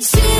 vicino,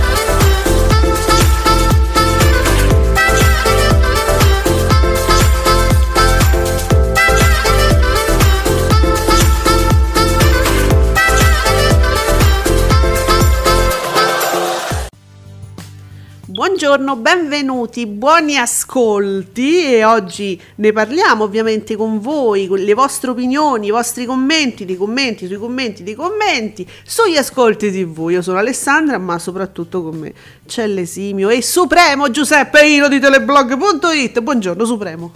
Buongiorno, benvenuti, buoni ascolti e oggi ne parliamo ovviamente con voi, con le vostre opinioni, i vostri commenti, dei commenti sui commenti dei commenti sugli ascolti TV. Io sono Alessandra, ma soprattutto con me c'è l'esimio e supremo Giuseppe Ino di teleblog.it. Buongiorno Supremo.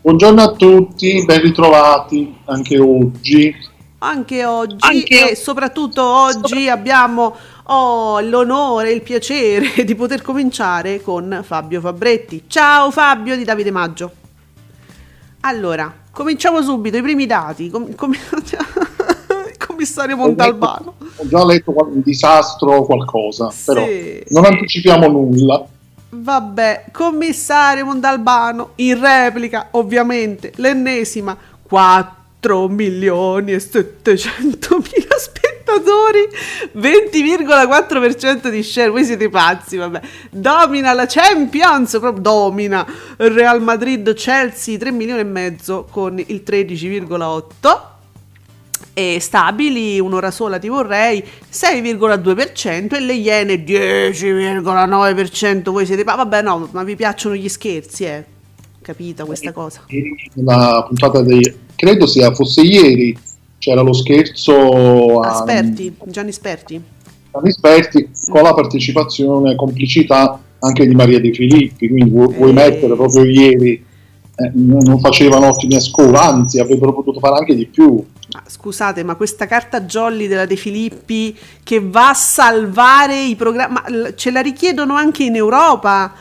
Buongiorno a tutti, ben ritrovati anche oggi. Anche oggi Anche- e soprattutto oggi abbiamo ho l'onore e il piacere di poter cominciare con Fabio Fabretti. Ciao Fabio di Davide Maggio. Allora, cominciamo subito i primi dati. Com- com- commissario Montalbano. Ho già letto un disastro o qualcosa, Sì. però non anticipiamo nulla. Vabbè, commissario Montalbano in replica, ovviamente, l'ennesima 4 milioni e 700 mila spettatori, 20,4% di share, voi siete pazzi, vabbè. Domina la Champions, proprio domina Real Madrid, Chelsea 3 milioni e mezzo con il 13,8 e stabili, un'ora sola ti vorrei, 6,2% e le Iene 10,9%, voi siete... pa- vabbè no, ma vi piacciono gli scherzi, eh? Capita questa cosa? Nella puntata dei... credo sia fosse ieri, c'era lo scherzo a Esperti, Gianni Esperti. agli esperti con la partecipazione e complicità anche di Maria De Filippi, quindi vu- vuoi Eh. mettere proprio ieri, eh, non facevano ottimi ascolti, anzi avrebbero potuto fare anche di più. Ma scusate, ma questa carta jolly della De Filippi che va a salvare i programmi, ce la richiedono anche in Europa?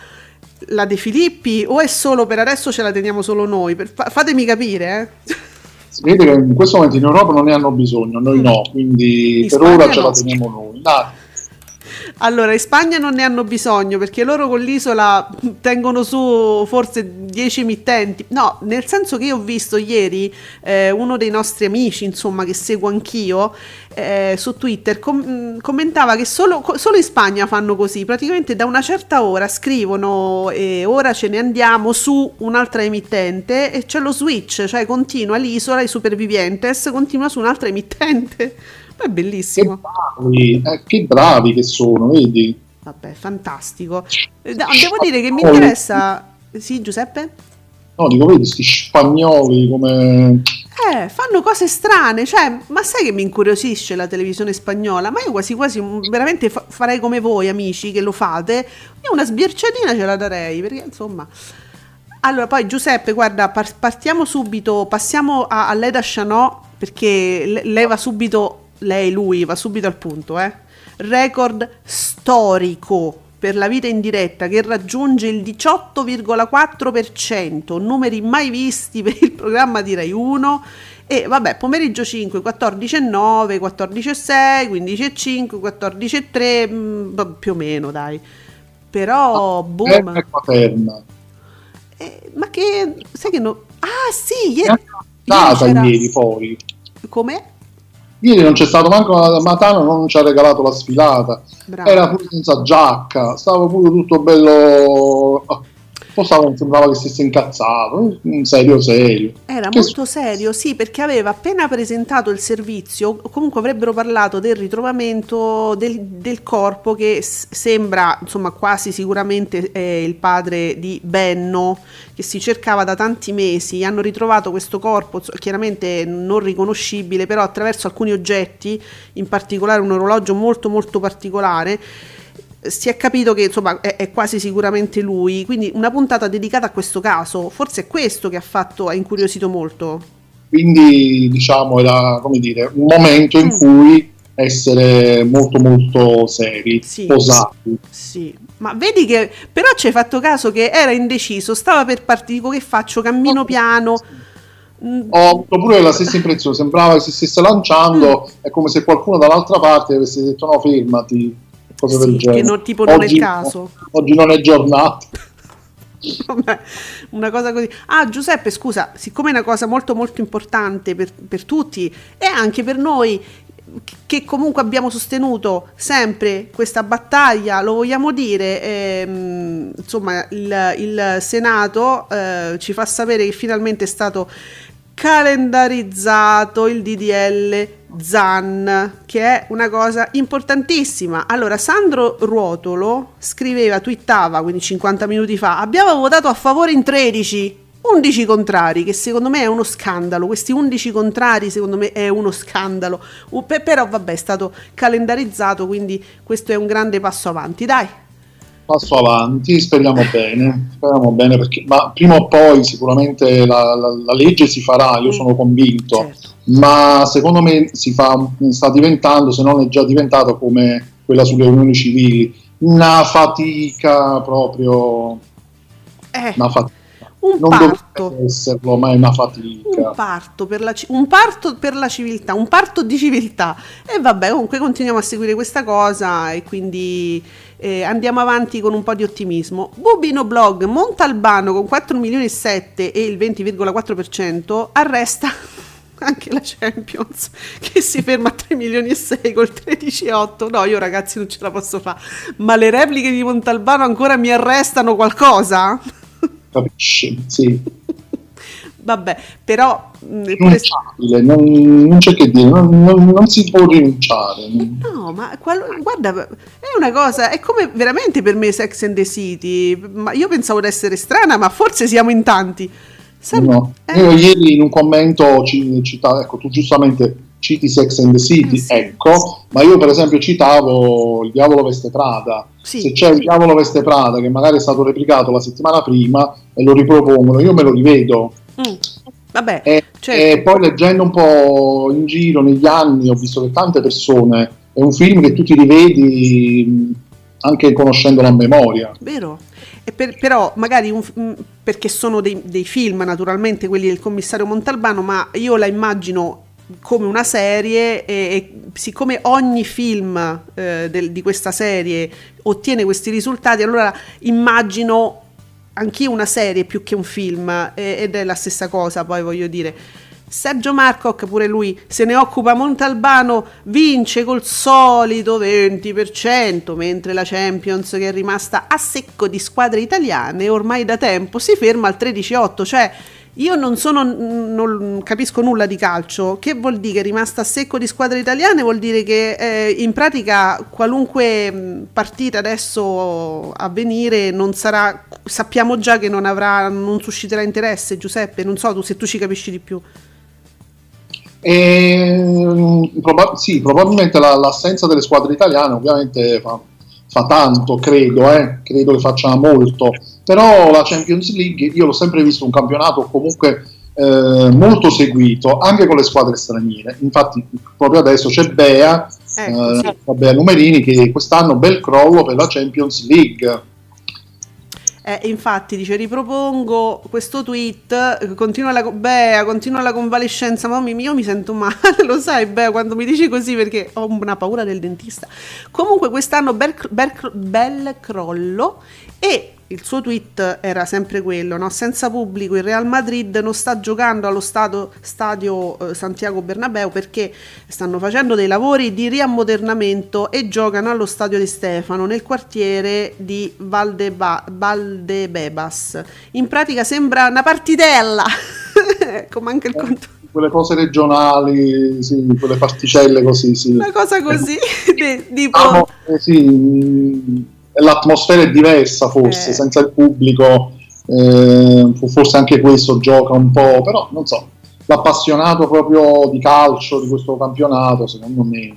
La De Filippi o è solo per adesso ce la teniamo solo noi? Fa- fatemi capire, eh? Si vede che in questo momento in Europa non ne hanno bisogno, noi no, quindi Mm. In per Spagna ora ce no. la teniamo noi. Dai. Allora, in Spagna non ne hanno bisogno perché loro con l'isola tengono su forse 10 emittenti. No, nel senso che io ho visto ieri eh, uno dei nostri amici, insomma, che seguo anch'io, eh, su Twitter, com- mh, commentava che solo, co- solo in Spagna fanno così. Praticamente da una certa ora scrivono e ora ce ne andiamo su un'altra emittente e c'è lo switch, cioè continua l'isola, i supervivientes, continua su un'altra emittente. È Che bellissimo. bravi, eh, che bravi che sono, vedi? Vabbè, fantastico. Devo dire che mi interessa. Sì, Giuseppe? No, dico, vedi, sti spagnoli come... Eh, fanno cose strane, cioè, ma sai che mi incuriosisce la televisione spagnola? Ma io quasi quasi mm, veramente fa- farei come voi, amici, che lo fate. Io una sbirciatina ce la darei, perché insomma... Allora, poi Giuseppe, guarda, par- partiamo subito, passiamo a, a Leda Chanot, perché le- lei va subito, lei, lui, va subito al punto, eh. Record storico per la vita in diretta che raggiunge il 18,4%, numeri mai visti per il programma di Rai 1 e vabbè, pomeriggio 5, 14,9, 14,6, 15,5, 14,3, mm, più o meno dai. Però, boom. Eh, ma che sai che no? Ah, sì, ieri, data ieri poi. Come? Ieri non c'è stato manco Matano, non ci ha regalato la sfilata. Bravo. Era pure senza giacca, stava pure tutto bello... stava, sembrava che stesse incazzato, mm, serio serio. Era Che molto serio, sì, perché aveva appena presentato il servizio, comunque avrebbero parlato del ritrovamento del, del corpo che s- sembra, insomma, quasi sicuramente è il padre di Benno, che si cercava da tanti mesi. Hanno ritrovato questo corpo, chiaramente non riconoscibile, però attraverso alcuni oggetti, in particolare un orologio molto molto particolare. Si è capito che insomma è, è quasi sicuramente lui, quindi una puntata dedicata a questo caso. Forse è questo che ha fatto, ha incuriosito molto. Quindi diciamo era come dire, un momento in Mm. cui essere molto molto seri, Sì. posati. Sì, ma vedi che però ci hai fatto caso che era indeciso, stava per partire, dico che faccio, cammino piano. Mm, Ho avuto pure la stessa impressione, sembrava che si stesse lanciando, Mm. è come se qualcuno dall'altra parte avesse detto no fermati, cose Sì, del genere. che non- tipo non è Oggi- il caso. Oggi non è giornata. Una cosa così. Ah, Giuseppe, scusa, siccome è una cosa molto molto importante per, per tutti e anche per noi che comunque abbiamo sostenuto sempre questa battaglia, lo vogliamo dire, ehm, insomma il, il Senato eh, ci fa sapere che finalmente è stato calendarizzato il DDL ZAN, che è una cosa importantissima. Allora, Sandro Ruotolo scriveva, twittava, quindi 50 minuti fa, abbiamo votato a favore in 13, 11 contrari, che secondo me è uno scandalo. Questi 11 contrari secondo me è uno scandalo. Pe- però vabbè, è stato calendarizzato, quindi questo è un grande passo avanti. Dai. Passo avanti, speriamo bene, speriamo bene perché ma prima o poi sicuramente la, la- la legge si farà, io sono convinto, Certo. ma secondo me si fa, sta diventando, se non è già diventato come quella sulle unioni civili, una fatica proprio, Eh, una fatica. Un non parto. esserlo, ma è una fatica. Un parto, per la, un parto per la civiltà, un parto di civiltà. E vabbè, comunque continuiamo a seguire questa cosa e quindi eh, andiamo avanti con un po' di ottimismo. Bubino Blog, Montalbano con 4 milioni e 7 e il 20,4% arresta anche la Champions che si ferma a 3 milioni e 6 col 13,8. No, io ragazzi non ce la posso fare. Ma le repliche di Montalbano ancora mi arrestano qualcosa? Capisci? Sì. Vabbè, però pure- Rinunciabile, non, non c'è che dire, non, non- non si può rinunciare. No, ma qual- guarda, è una cosa, è come veramente per me Sex and the City, ma io pensavo di essere strana, ma forse siamo in tanti. Sem- No. eh, Io ieri in un commento ci, citavo, ecco, tu giustamente citi Sex and the City, Eh, sì. ecco, ma io per esempio citavo Il Diavolo Veste Prada. Sì. Se c'è Il Diavolo Veste Prada che magari è stato replicato la settimana prima e lo ripropongono, io me lo rivedo. mm, vabbè, E, certo. e poi leggendo un po' in giro negli anni ho visto che tante persone, è un film che tu ti rivedi anche conoscendolo a memoria. vero. E per- però magari un perché sono dei, dei film naturalmente quelli del commissario Montalbano, ma io la immagino come una serie e, e siccome ogni film eh, del- di questa serie ottiene questi risultati, allora immagino anch'io una serie più che un film eh, ed è la stessa cosa poi voglio dire. Sergio Marcoc, pure lui se ne occupa Montalbano, vince col solito 20%, mentre la Champions, che è rimasta a secco di squadre italiane, ormai da tempo si ferma al 13,8. Cioè, io non sono, non capisco nulla di calcio. Che vuol dire che è rimasta a secco di squadre italiane? Vuol dire che eh, in pratica qualunque mh, partita adesso a venire non sarà. Sappiamo già che non avrà, non susciterà interesse, Giuseppe. Non so tu se tu ci capisci di più. E, proba- sì, probabilmente la- l'assenza delle squadre italiane ovviamente fa, fa tanto, credo, eh, credo che faccia molto, però la Champions League io l'ho sempre visto un campionato comunque eh, molto seguito anche con le squadre straniere, infatti proprio adesso c'è Bea, Ecco, eh, sì. Bea Numerini che quest'anno bel crollo per la Champions League. Eh, infatti dice ripropongo questo tweet, eh, continua la, Bea, continua la convalescenza, ma mi- io mi sento male, lo sai Bea quando mi dici così perché ho una paura del dentista. Comunque quest'anno bel, bel- bel crollo e il suo tweet era sempre quello, no? senza pubblico il Real Madrid non sta giocando allo stato, stadio eh, Santiago Bernabeu perché stanno facendo dei lavori di riammodernamento e giocano allo stadio di Stefano nel quartiere di Valdeba- Valdebebas. In pratica sembra una partitella, come anche il conto. Quelle cose regionali, sì, quelle particelle così, sì. Una cosa così, tipo... Ah, eh, sì, mh, l'atmosfera è diversa forse, Eh. senza il pubblico, eh, forse anche questo gioca un po', però non so, l'appassionato proprio di calcio, di questo campionato, secondo me.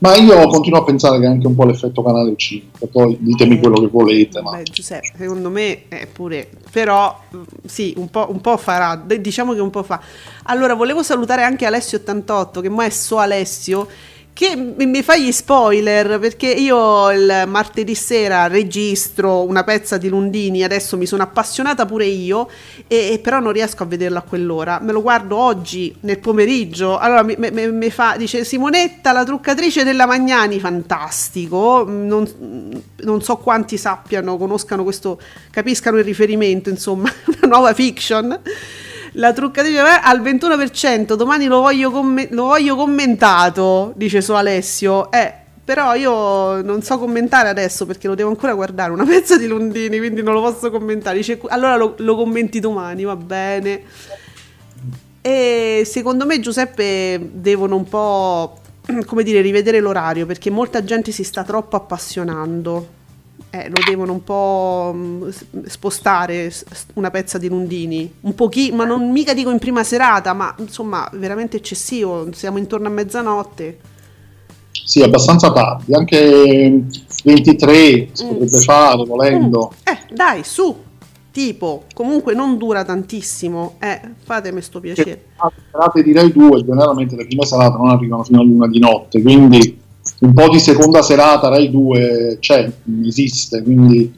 Ma io continuo a pensare che è anche un po' l'effetto canale 5, poi ditemi quello che volete, ma Beh, Giuseppe, secondo me è pure, però mm, sì, un po', un po' farà, diciamo che un po' fa. Allora, volevo salutare anche Alessio88, che mo è so Alessio, che mi fa gli spoiler, perché io il martedì sera registro una pezza di Lundini, adesso mi sono appassionata pure io, e, e però non riesco a vederlo a quell'ora. Me lo guardo oggi, nel pomeriggio, allora mi- mi- mi fa, dice Simonetta, la truccatrice della Magnani, fantastico, non, non so quanti sappiano, conoscano questo, capiscano il riferimento, insomma, una nuova fiction. La truccatrice al 21%, domani lo voglio, komme- lo voglio commentato, dice su Alessio. Eh, però io non so commentare adesso perché lo devo ancora guardare, una pezza di Lundini, quindi non lo posso commentare. Dice, allora lo, lo commenti domani, va bene. E secondo me Giuseppe devono un po', come dire, rivedere l'orario perché molta gente si sta troppo appassionando. Eh, lo devono un po' mm, spostare una pezza di Lundini, un pochino, ma non mica dico in prima serata, ma insomma veramente eccessivo, siamo intorno a mezzanotte. sì, abbastanza tardi, anche 23 si Mm. potrebbe fare volendo. Mm, Eh, dai, su, tipo, comunque non dura tantissimo, eh, fatemi sto piacere. Le serate di Rai 2 generalmente le prime serate non arrivano fino a luna di notte, quindi un po' di seconda serata Rai 2 c'è, esiste, quindi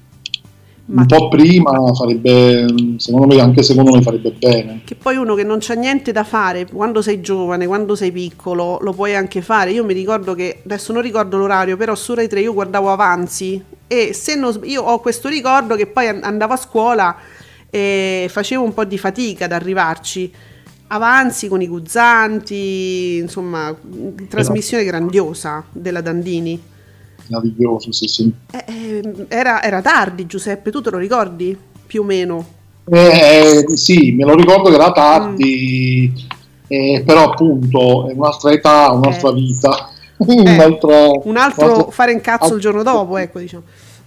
Ma un po' prima farebbe, secondo me anche secondo me farebbe bene. Che poi uno che non c'ha niente da fare quando sei giovane, quando sei piccolo, lo puoi anche fare. Io mi ricordo che adesso non ricordo l'orario, però su Rai 3 io guardavo Avanzi e se non io ho questo ricordo che poi an- andavo a scuola e facevo un po' di fatica ad arrivarci. Avanzi con i Guzzanti, insomma, trasmissione grandiosa della Dandini. Meraviglioso, sì, sì. Eh, eh, era, era tardi, Giuseppe, tu te lo ricordi? Più o meno. Eh, sì, me lo ricordo che era tardi, Mm. eh, però appunto è un'altra età, un'altra Eh. vita, un'altra, un altro un'altra- fare in cazzo il giorno dopo, ecco, diciamo.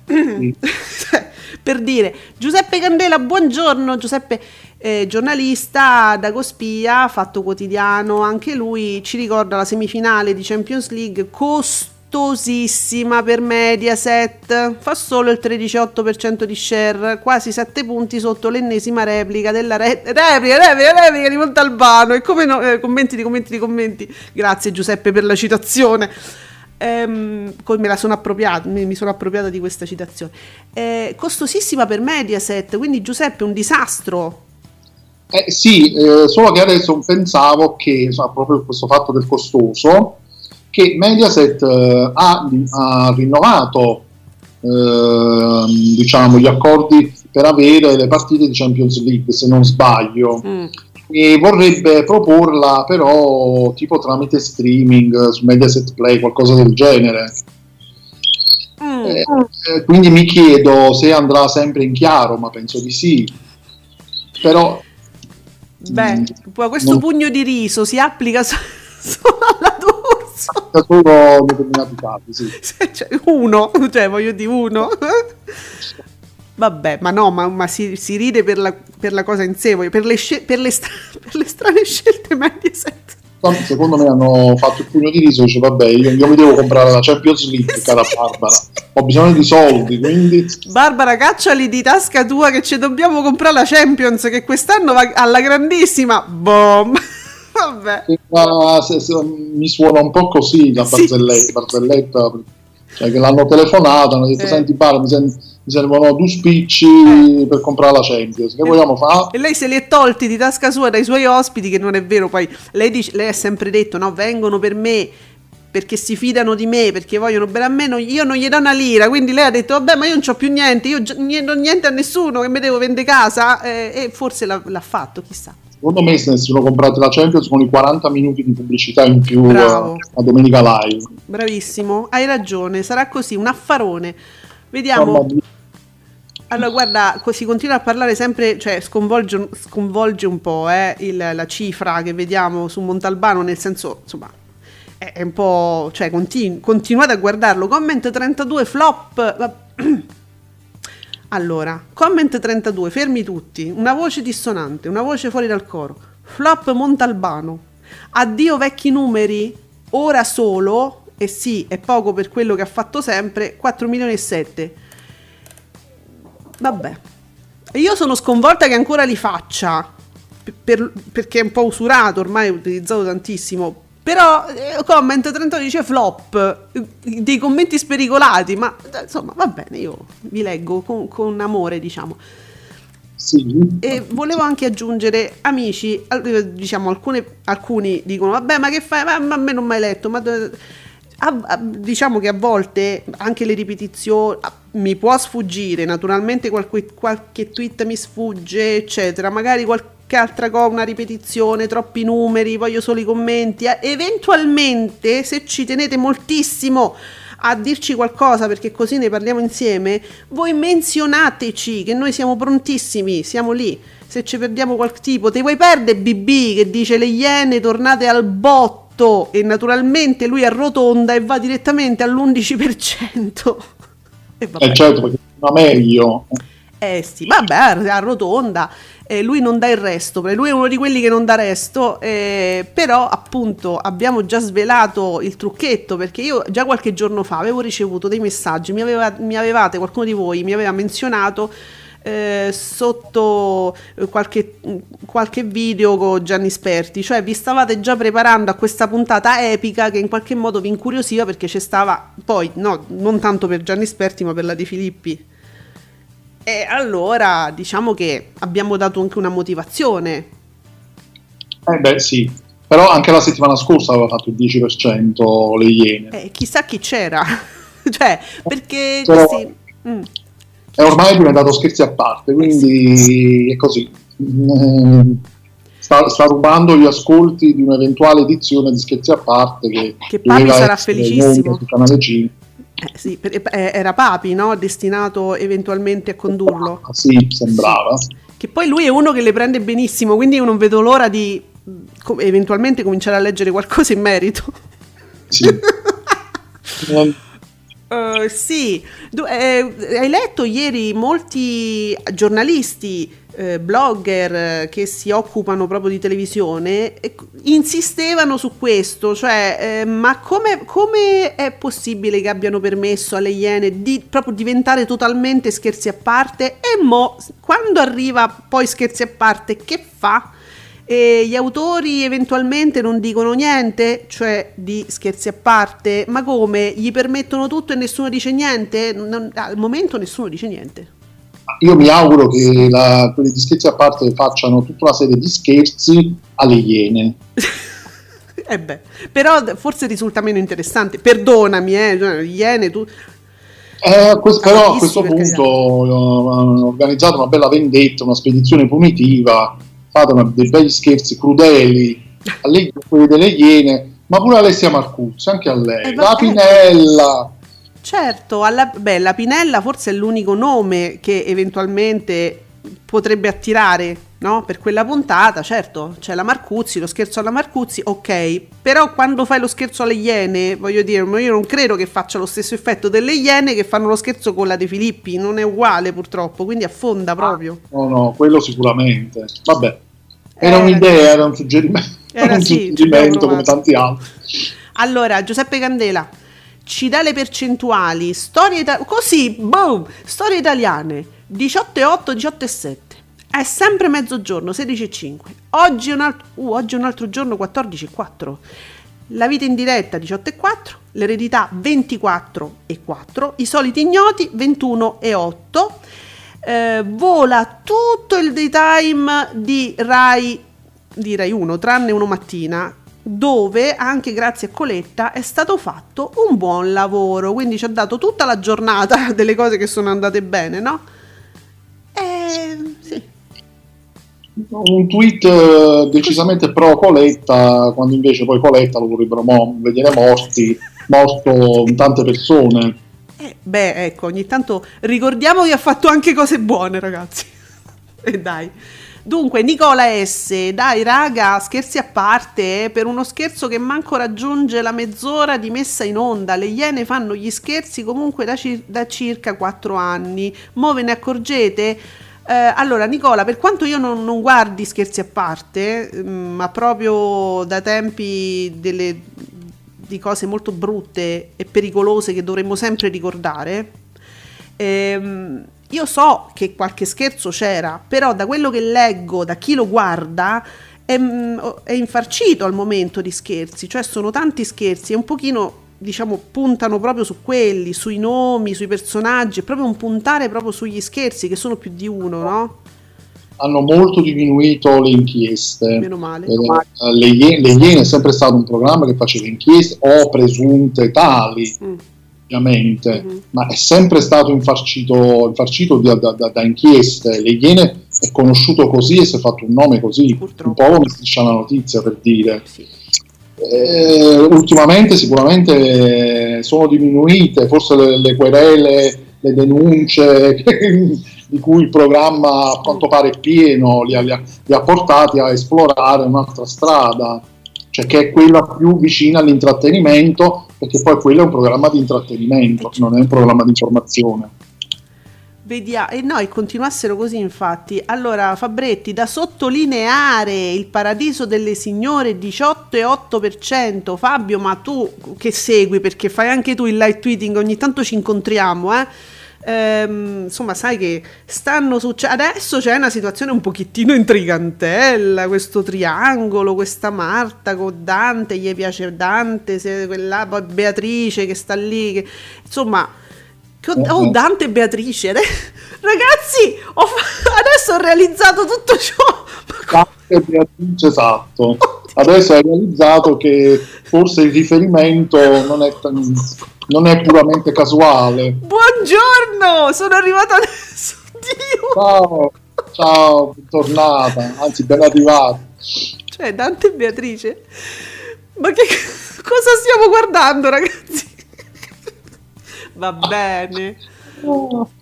Sì. per dire, Giuseppe Candela, buongiorno, Giuseppe, eh, giornalista da Gospia, fatto quotidiano, anche lui ci ricorda la semifinale di Champions League costosissima per Mediaset, fa solo il 13,8% di share, quasi 7 punti sotto l'ennesima replica della re- replica, replica, replica di Montalbano e come no, eh, commenti commenti commenti, grazie Giuseppe per la citazione. Ehm, me sono appropriata, mi, mi sono appropriata di questa citazione. Eh, costosissima per Mediaset, quindi Giuseppe un disastro. Eh, sì, eh, solo che adesso pensavo che, insomma, proprio questo fatto del costoso, che Mediaset eh, ha, ha rinnovato ehm, diciamo, gli accordi per avere le partite di Champions League, se non sbaglio, Mm. e vorrebbe proporla però tipo tramite streaming su Mediaset Play, qualcosa del genere. Mm. Eh, eh, quindi mi chiedo se andrà sempre in chiaro, ma penso di sì. Però Beh, Mm. questo Non- pugno di riso si applica so- solo alla D'Urso. solo in determinati casi, sì. Se c'è uno, cioè voglio di uno. Vabbè, ma no, ma, ma si, si ride per la, per la cosa in sé, per le, scel- per le stra- per le strane scelte Mediaset. Secondo me hanno fatto il pugno di riso e dice vabbè io, io mi devo comprare la Champions League cara Barbara ho bisogno di soldi quindi Barbara, cacciali di tasca tua che ci dobbiamo comprare la Champions che quest'anno va alla grandissima. Boom. Vabbè. sembra- se- se- mi suona un po' così la Sì. barzelletta, barzelletta cioè che l'hanno telefonata hanno detto Eh. senti Barbara mi, sen- mi servono due spicci per comprare la Champions che vogliamo fare? E lei se li è tolti di tasca sua dai suoi ospiti, che non è vero. Poi lei, dice, lei ha sempre detto: no, vengono per me perché si fidano di me, perché vogliono bene a me, non- io non gli do una lira, quindi lei ha detto vabbè ma io non ho più niente, io non do niente a nessuno che mi devo vendere casa eh, e forse l'ha, l'ha fatto, chissà. Secondo me se ne sono comprati la Champions con i 40 minuti di pubblicità in più Bravo. eh, a Domenica Live. Bravissimo, hai ragione, sarà così, un affarone. Vediamo. Allora, guarda, si continua a parlare sempre, cioè sconvolge, sconvolge un po' eh, il- la cifra che vediamo su Montalbano, nel senso, insomma, è, è un po', cioè continu- continuate a guardarlo. Comment 32 flop. Allora, comment 32, fermi tutti. Una voce dissonante, una voce fuori dal coro. Flop Montalbano. Addio vecchi numeri, ora solo, e sì, è poco per quello che ha fatto sempre, 4 milioni e 7. Vabbè. Io sono sconvolta che ancora li faccia, per- per- perché è un po' usurato, ormai è utilizzato tantissimo. Però eh, comment 32 dice flop, eh, dei commenti spericolati, ma eh, insomma va bene, io vi leggo con, con amore, diciamo. Sì. E volevo anche aggiungere, amici, eh, diciamo, alcune- alcuni dicono, vabbè, ma che fai? Ma, a me non mi hai letto. Ma, a- a- diciamo che a volte anche le ripetizioni ah, mi può sfuggire, naturalmente qualche, qualche tweet mi sfugge, eccetera, magari qualche altra cosa, una ripetizione, troppi numeri, voglio solo i commenti. Eventualmente, se ci tenete moltissimo a dirci qualcosa perché così ne parliamo insieme, voi menzionateci che noi siamo prontissimi, siamo lì. Se ci perdiamo qualche tipo, te vuoi perdere BB che dice le iene tornate al botto e naturalmente lui arrotonda e va direttamente all'11%. E vabbè. Eh certo, perché va meglio. Eh sì, vabbè, arrotonda, eh, lui non dà il resto, lui è uno di quelli che non dà resto, eh, però appunto abbiamo già svelato il trucchetto, perché io già qualche giorno fa avevo ricevuto dei messaggi, mi, aveva- mi avevate, qualcuno di voi mi aveva menzionato eh, sotto eh, qualche, qualche video con Gianni Sperti, cioè vi stavate già preparando a questa puntata epica che in qualche modo vi incuriosiva perché c'è stava poi, no, non tanto per Gianni Sperti ma per la Di Filippi. E allora diciamo che abbiamo dato anche una motivazione. Eh beh sì, però anche la settimana scorsa aveva fatto il 10% le Iene. Eh, chissà chi c'era. cioè, perché Però- questi... mm. E ormai è diventato scherzi a parte, quindi è così. Mm, Sta, sta rubando gli ascolti di un'eventuale edizione di scherzi a parte che, Che Papi sarà felicissimo. canale 5. Eh, sì, eh, era Papi, no? Destinato eventualmente a condurlo. Ah, sì, sembrava. Che poi lui è uno che le prende benissimo, quindi io non vedo l'ora di eventualmente cominciare a leggere qualcosa in merito. Sì. Eh, sì, Du- eh, hai letto ieri molti giornalisti, eh, blogger eh, che si occupano proprio di televisione eh, insistevano su questo, cioè eh, ma come, come è possibile che abbiano permesso alle Iene di proprio diventare totalmente scherzi a parte e mo quando arriva poi scherzi a parte che fa? E gli autori eventualmente non dicono niente, cioè di scherzi a parte, ma come? Gli permettono tutto e nessuno dice niente? Non- al momento nessuno dice niente. Io mi auguro che la- quelli di scherzi a parte facciano tutta una serie di scherzi alle Iene. Eh beh, però forse risulta meno interessante. Perdonami, eh, cioè, Iene, tu... Eh, a quest- però a questo punto eh, hanno organizzato una bella vendetta, una spedizione punitiva, fate una- dei begli scherzi crudeli alle quelli delle Iene, ma pure Alessia Marcuzzi, anche a lei, Eh, la. Pinella. Certo, alla, beh, la Pinella forse è l'unico nome che eventualmente potrebbe attirare no? per quella puntata. Certo, c'è la Marcuzzi, lo scherzo alla Marcuzzi, ok, però quando fai lo scherzo alle Iene, voglio dire, ma io non credo che faccia lo stesso effetto delle Iene che fanno lo scherzo con la De Filippi, non è uguale purtroppo, quindi affonda proprio. No, no, quello sicuramente. Vabbè, era Eh, un'idea, era un suggerimento, Era un sì, suggerimento come tanti altri. Allora, Giuseppe Candela ci dà le percentuali, storie ita- così, boom, storie italiane, 18,8, 18,7. È sempre mezzogiorno, 16,5. Oggi un, alt- uh, oggi è un altro giorno, 14,4. La vita in diretta, 18,4. L'eredità, 24,4. I soliti ignoti, 21,8. Eh, vola tutto il daytime di Rai, di Rai 1, tranne uno mattina, dove anche grazie a Coletta è stato fatto un buon lavoro, quindi ci ha dato tutta la giornata delle cose che sono andate bene, no? E sì, Un tweet eh, decisamente pro Coletta, quando invece poi Coletta lo vorrebbero mo- vedere morti, morto tante persone. Eh, beh, ecco, ogni tanto ricordiamo che ha fatto anche cose buone, ragazzi. E dai. Dunque, Nicola S, dai raga, scherzi a parte, eh, per uno scherzo che manco raggiunge la mezz'ora di messa in onda, le Iene fanno gli scherzi comunque da, cir- da circa 4 anni, mo ve ne accorgete? Eh, allora, Nicola, per quanto io non, non guardi scherzi a parte, mm, ma proprio da tempi delle, di cose molto brutte e pericolose che dovremmo sempre ricordare, ehm, io so che qualche scherzo c'era, però da quello che leggo, da chi lo guarda, è, mm, è infarcito al momento di scherzi, cioè sono tanti scherzi e un pochino diciamo puntano proprio su quelli, sui nomi, sui personaggi, è proprio un puntare proprio sugli scherzi che sono più di uno, no? Hanno molto diminuito le inchieste. Meno male. Eh, le, Ie- le Iene è sempre stato un programma che faceva inchieste o presunte tali, Mm. ovviamente, Mhm. ma è sempre stato infarcito, infarcito da, da- da- da inchieste. Le Iene è conosciuto così e si è fatto un nome così, Purtroppo. un po' come striscia la notizia per dire. Sì. Eh, ultimamente sicuramente sono diminuite, forse le, le querele, le denunce di cui il programma a quanto pare pieno li ha, li ha- li ha portati a esplorare un'altra strada, cioè che è quella più vicina all'intrattenimento, perché poi quello è un programma di intrattenimento, non è un programma di informazione. Vediamo, e no, e continuassero così infatti. Allora, Fabretti, da sottolineare il paradiso delle signore 18,8%. Fabio, ma tu che segui? Perché fai anche tu il live tweeting, ogni tanto ci incontriamo, eh? Ehm, insomma, sai che stanno succedendo. Adesso c'è una situazione un pochettino intrigantella. Questo triangolo, questa Marta con Dante, gli piace Dante, se quella Beatrice che sta lì. che- Insomma, oh, Dante e Beatrice. Ragazzi, ho fa- adesso ho realizzato tutto ciò. Dante e Beatrice, esatto. Adesso hai realizzato che forse il riferimento non è, non è puramente casuale. Buongiorno, sono arrivata adesso. Dio. Ciao, ciao, bentornata, anzi ben arrivata. Cioè, Dante e Beatrice. Ma che cosa stiamo guardando, ragazzi? Va bene.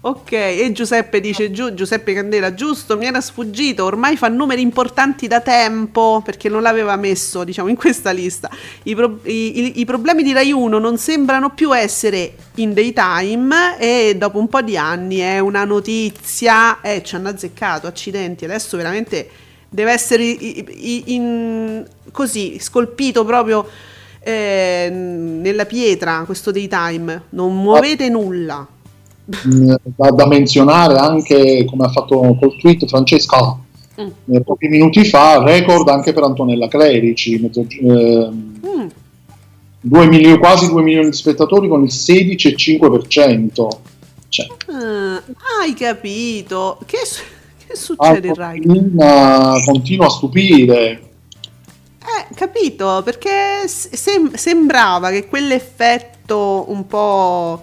Ok, e Giuseppe dice giù, Giuseppe Candela, giusto, mi era sfuggito, ormai fa numeri importanti da tempo perché non l'aveva messo, diciamo, in questa lista. I, pro- i- i- i problemi di Rai 1 non sembrano più essere in daytime e dopo un po' di anni è una notizia, eh, ci hanno azzeccato, accidenti, adesso veramente deve essere i- i- in- così, scolpito proprio eh, nella pietra questo daytime, non muovete nulla. Mm, Da, da menzionare anche, come ha fatto col tweet Francesca Mm. eh, pochi minuti fa, record anche per Antonella Clerici, mezzo- ehm, Mm. due milioni- quasi 2 milioni di spettatori con il 16,5%. Cioè, Ah, hai capito? Che, che succede in Rai? continua, continua a stupire. Eh, capito, perché sem- sembrava che quell'effetto un po'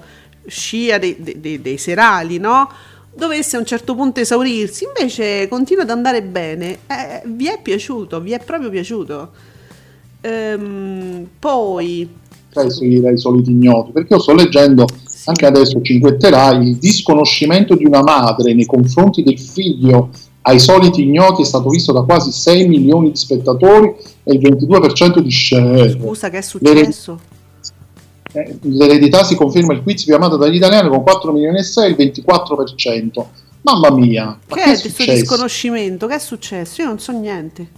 scia dei, dei- dei- serali, no? Dovesse a un certo punto esaurirsi, invece continua ad andare bene. Eh, vi è piaciuto, vi è proprio piaciuto. Ehm, poi, Sai, sui- ai soliti ignoti, perché io sto leggendo anche adesso cinquetterai il disconoscimento di una madre nei confronti del figlio ai soliti ignoti è stato visto da quasi 6 milioni di spettatori e il 22% di share. scusa, che è successo? Eh, L'eredità si conferma il quiz più amato dagli italiani con 4 milioni e 6 il 24%. Mamma mia, ma Che che, è questo successo? disconoscimento? Che è successo? Io non so niente.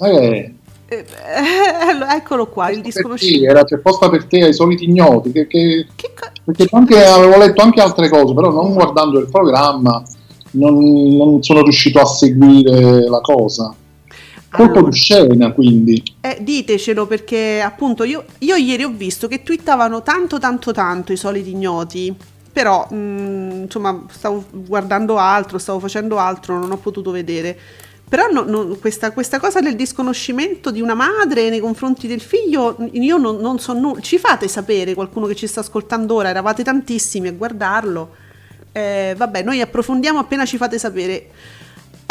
Eh, Eh, eccolo qua, il te, disconoscimento. era c'è posta per te ai soliti ignoti, che, che- perché anche, avevo letto anche altre cose, però non guardando il programma non, non sono riuscito a seguire la cosa. Colpo Allora. di scena, quindi. Eh, ditecelo perché appunto io, io ieri ho visto che twittavano tanto tanto tanto i soliti ignoti, però mm, insomma stavo guardando altro, stavo facendo altro, non ho potuto vedere. Però no- no- questa, questa cosa del disconoscimento di una madre nei confronti del figlio, io non, non so nulla. Ci fate sapere, qualcuno che ci sta ascoltando ora, eravate tantissimi a guardarlo. Eh, vabbè, noi approfondiamo appena ci fate sapere.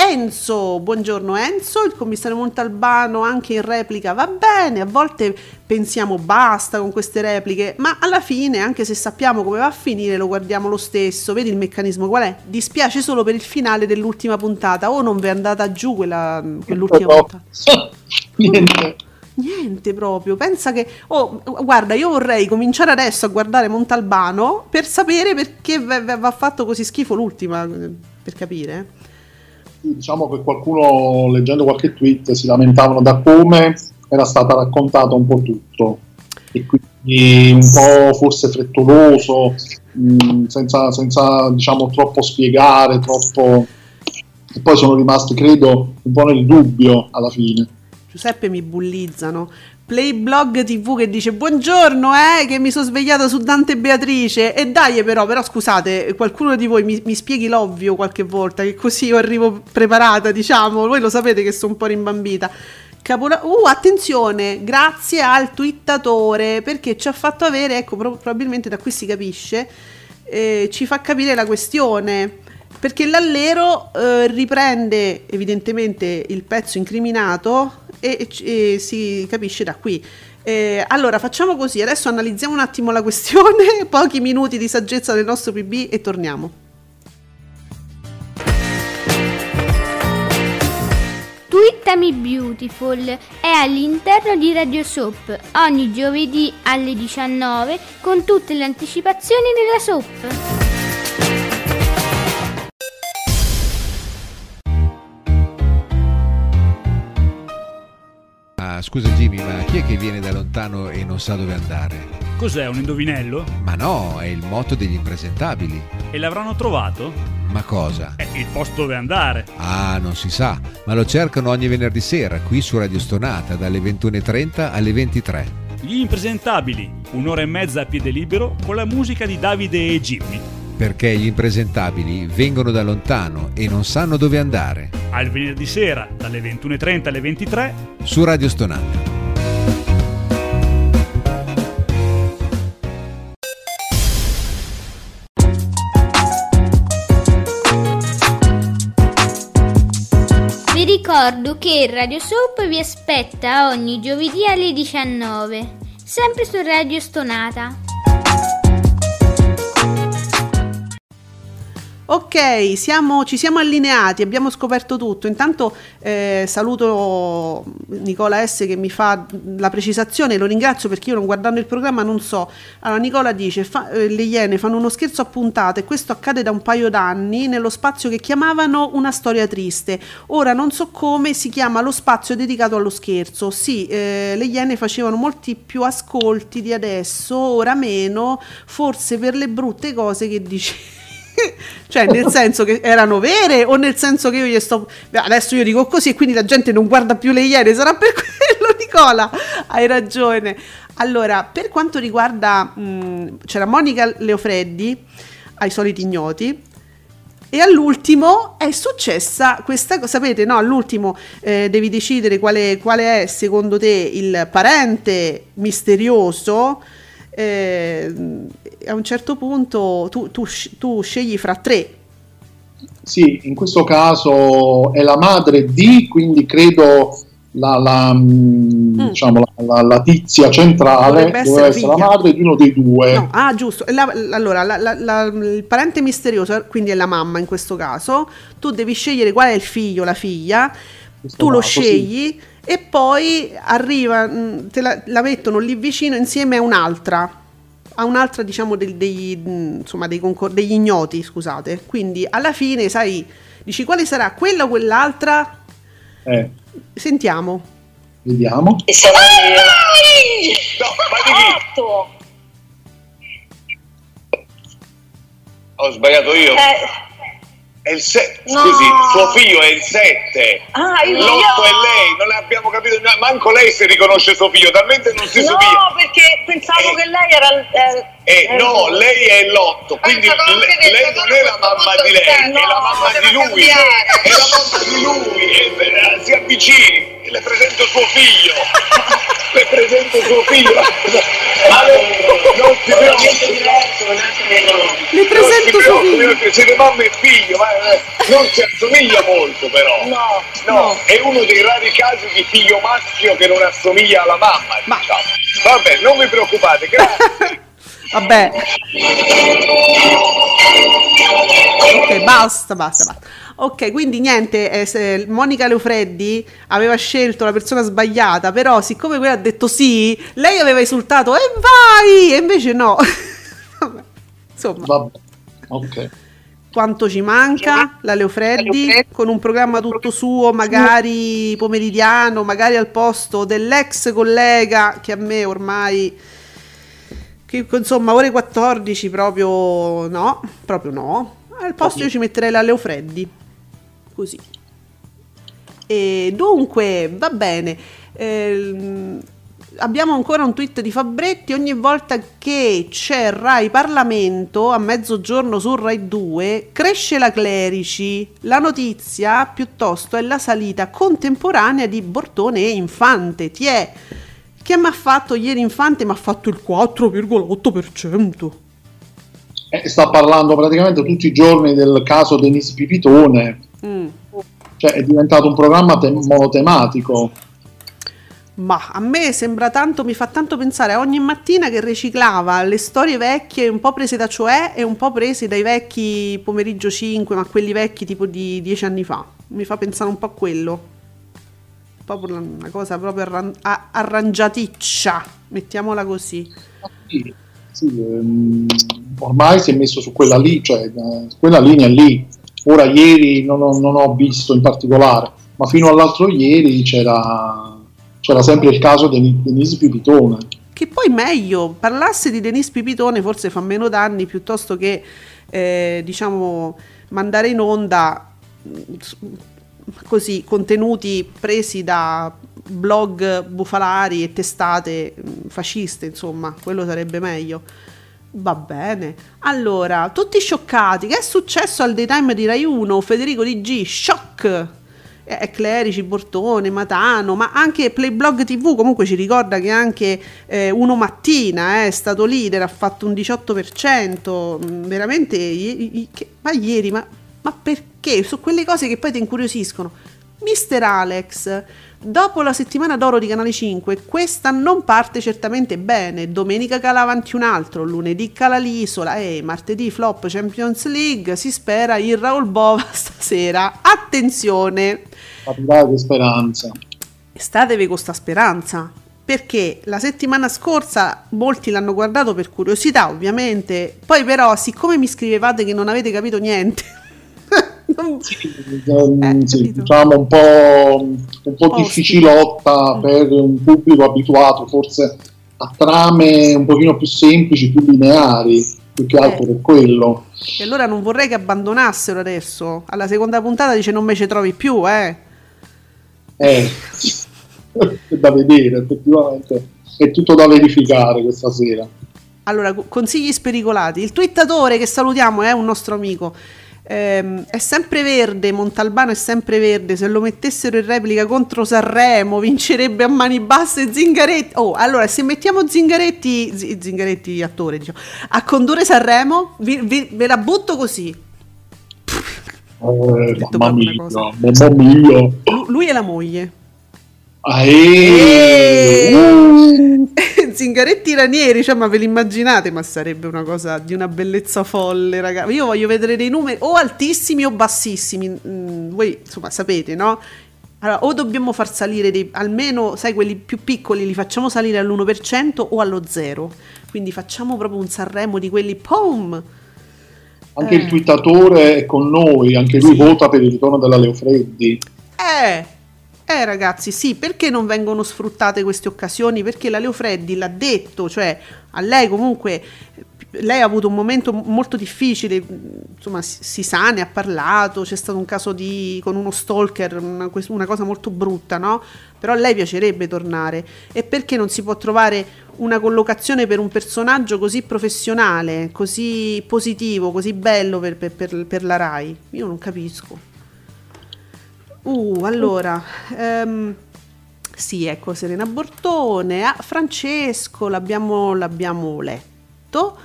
Enzo, buongiorno Enzo, il commissario Montalbano anche in replica va bene, a volte pensiamo basta con queste repliche, ma alla fine, anche se sappiamo come va a finire, lo guardiamo lo stesso. Vedi il meccanismo qual è? Dispiace solo per il finale dell'ultima puntata, o non vi è andata giù quella, quell'ultima No. puntata? Niente. Niente proprio, pensa che... Oh, guarda, io vorrei cominciare adesso a guardare Montalbano per sapere perché va fatto così schifo l'ultima, eh, per capire. Diciamo che qualcuno, leggendo qualche tweet, si lamentavano da come era stata raccontata un po' tutto. E quindi un po' forse frettoloso, mh, senza, senza, diciamo troppo spiegare, troppo... E poi sono rimasti, credo, un po' nel dubbio alla fine. Giuseppe mi bullizzano. Playblog TV che dice buongiorno, eh, che mi sono svegliato su Dante Beatrice. E dai, però, però scusate, qualcuno di voi mi, mi spieghi l'ovvio qualche volta, che così io arrivo preparata, diciamo. Voi lo sapete che sono un po' rimbambita. Capola- uh, attenzione, grazie al twittatore perché ci ha fatto avere, ecco, pro- probabilmente da qui si capisce, eh, ci fa capire la questione. Perché l'allero eh, riprende evidentemente il pezzo incriminato e, e si capisce da qui. Eh, allora facciamo così, adesso analizziamo un attimo la questione, pochi minuti di saggezza del nostro PB e torniamo. Twittami Beautiful è all'interno di Radio Soap ogni giovedì alle 19 con tutte le anticipazioni della soap. Scusa Jimmy, ma chi è che viene da lontano e non sa dove andare? Cos'è un indovinello? Ma no, è il motto degli impresentabili. E l'avranno trovato? Ma cosa? È il posto dove andare. Ah, non si sa, ma lo cercano ogni venerdì sera qui su Radio Stonata dalle 21.30 alle 23. Gli impresentabili, un'ora e mezza a piede libero con la musica di Davide e Jimmy. Perché gli impresentabili vengono da lontano e non sanno dove andare. Al venerdì sera, dalle 21.30 alle 23, Su Radio Stonata. Vi ricordo che Radio Soap vi aspetta ogni giovedì alle 19, sempre su Radio Stonata. Ok, siamo- ci siamo allineati, abbiamo scoperto tutto. Intanto eh, saluto Nicola S che mi fa la precisazione, lo ringrazio perché io non guardando il programma non so. Allora Nicola dice, fa- eh, le Iene fanno uno scherzo a puntate e questo accade da un paio d'anni nello spazio che chiamavano una storia triste. Ora non so come si chiama lo spazio dedicato allo scherzo. Sì, eh, le Iene facevano molti più ascolti di adesso, ora meno, forse per le brutte cose che dice. Cioè nel senso che erano vere o nel senso che io gli sto Beh, adesso io dico così e quindi la gente non guarda più le iene sarà per quello Nicola hai ragione allora per quanto riguarda mh, c'era Monica Leofreddi ai soliti ignoti e all'ultimo è successa questa cosa, sapete, no? All'ultimo eh, devi decidere quale, quale è secondo te il parente misterioso. eh, a un certo punto tu, tu tu scegli fra tre. Sì, in questo caso è la madre di, quindi credo la, la, mh, diciamo, la, la- tizia centrale Dovrebbe doveva essere essere la madre di uno dei due. No, ah, giusto. Allora, il parente misterioso, quindi è la mamma in questo caso. Tu devi scegliere qual è il figlio, la figlia. Questo Tu lo caso, sì. scegli e poi arriva, mh, te la mettono lì vicino insieme a un'altra. A un'altra, diciamo, del- degli, insomma, dei concor- degli ignoti, scusate. Quindi alla fine, sai, dici quale sarà quella o quell'altra? Eh, Sentiamo. vediamo. E sarà io. Otto. Ho sbagliato io. Eh, È il 7. No. Scusi, suo figlio è il 7. Ah, il L'8 figlio- è lei, non abbiamo capito. Manco lei si riconosce suo figlio, talmente non si No, somiglia. perché pensavo Eh. che lei era... eh, Eh, era- no, lei è l'8, quindi Pensa che ho le- anche detto, lei non è la mamma di lei, il è la no, mamma di lui. cambiare. È la mamma di lui, eh, si avvicini, le presento suo figlio. le presento suo figlio. Allora, non si preoccupi. Le presento suo figlio. perché siete mamma e figlio, ma eh, non si assomiglia molto però. No. No, è uno dei rari casi di figlio maschio che non assomiglia alla mamma, Ma- diciamo. Vabbè, non vi preoccupate, grazie. Vabbè. Ok, basta, basta, basta. Ok, quindi niente, eh, Monica Leofreddi aveva scelto la persona sbagliata, però siccome quella ha detto sì, lei aveva esultato e vai, e invece no. Vabbè, Insomma, Vabbè. Ok. quanto ci manca la Leofreddi con un programma tutto suo, magari pomeridiano, magari al posto dell'ex collega che a me ormai che insomma ore 14 proprio no, proprio no. Al posto io ci metterei la Leofreddi. Così. E dunque, va bene. Ehm, abbiamo ancora un tweet di Fabretti. Ogni volta che c'è Rai Parlamento a mezzogiorno su Rai 2, cresce la Clerici. La notizia piuttosto è la salita contemporanea di Bortone e Infante. Ti che mi ha fatto ieri Infante? Mi ha fatto il 4,8%. Eh, sta parlando praticamente tutti i giorni del caso Denise Pipitone, Mm. cioè è diventato un programma te- monotematico. Ma a me sembra tanto, mi fa tanto pensare a ogni mattina che riciclava le storie vecchie, un po' prese da Cioè e un po' prese dai vecchi pomeriggio 5, ma quelli vecchi tipo di dieci anni fa. Mi fa pensare un po' a quello. Proprio una cosa proprio arran- arrangiaticcia, mettiamola così. Sì, sì, ehm, ormai si è messo su quella lì, cioè eh, quella linea lì. Ora ieri non ho, non ho visto in particolare, ma fino all'altro ieri c'era, c'era sempre il caso di Denise Pipitone. Che poi meglio, parlasse di Denise Pipitone forse fa meno danni piuttosto che eh, diciamo mandare in onda mm, così contenuti presi da blog bufalari e testate mm, fasciste, insomma, quello sarebbe meglio. Va bene. Allora, tutti scioccati. Che è successo al daytime di Rai 1? Federico Di G, shock. Eh, Clerici, Bortone, Matano, ma anche Playblog TV comunque ci ricorda che anche eh, Uno Mattina eh, è stato leader, ha fatto un 18%, mm, veramente, i- i- che- ma ieri, ma, ma perché? Su quelle cose che poi ti incuriosiscono. Mister Alex, dopo la settimana d'oro di Canale 5, questa non parte certamente bene. Domenica cala avanti un altro, lunedì cala l'isola e martedì flop Champions League. Si spera il Raul Bova stasera. Attenzione! Che speranza. Statevi con sta speranza. Perché la settimana scorsa molti l'hanno guardato per curiosità, ovviamente. Poi, però, siccome mi scrivevate che non avete capito niente, Eh, sì, capito. diciamo un po', un po' difficilotta Mm. per un pubblico abituato forse a trame un pochino più semplici, più lineari, più che altro Eh. per quello. E allora non vorrei che abbandonassero adesso. Alla seconda puntata dice non me ci trovi più, eh. Eh, è da vedere, effettivamente è tutto da verificare questa sera. Allora, co- consigli spericolati. Il twittatore che salutiamo è un nostro amico. Ehm, è sempre verde, Montalbano è sempre verde. Se lo mettessero in replica contro Sanremo, vincerebbe a mani basse Zingaretti. Oh, allora, se mettiamo Zingaretti, Zi- Zingaretti attore, diciamo, a condurre Sanremo, vi- vi- ve la butto così. Eh, mamma mia, mamma mia. Lu- lui e la moglie. Eh, Eh. uh. Zingaretti Ranieri, cioè, ma ve l'immaginate? Ma sarebbe una cosa di una bellezza folle, ragazzi. Io voglio vedere dei numeri o altissimi o bassissimi. Mm, voi insomma sapete, no? Allora, o dobbiamo far salire dei, almeno, sai, quelli più piccoli li facciamo salire all'1% o allo 0. Quindi facciamo proprio un Sanremo di quelli, pom! Anche Eh. il twittatore è con noi, anche lui vota per il ritorno della Leo Freddi. Eh, eh ragazzi, sì, perché non vengono sfruttate queste occasioni? Perché la Leo Freddi l'ha detto, cioè a lei comunque lei ha avuto un momento molto difficile, insomma si, sa, ne ha parlato, c'è stato un caso di, con uno stalker, una, una cosa molto brutta, no? Però a lei piacerebbe tornare. E perché non si può trovare una collocazione per un personaggio così professionale, così positivo, così bello per, per- per- per la RAI? Io non capisco. Uh, allora... ehm, sì, ecco Serena Bortone. Ah, Francesco, l'abbiamo, l'abbiamo letto.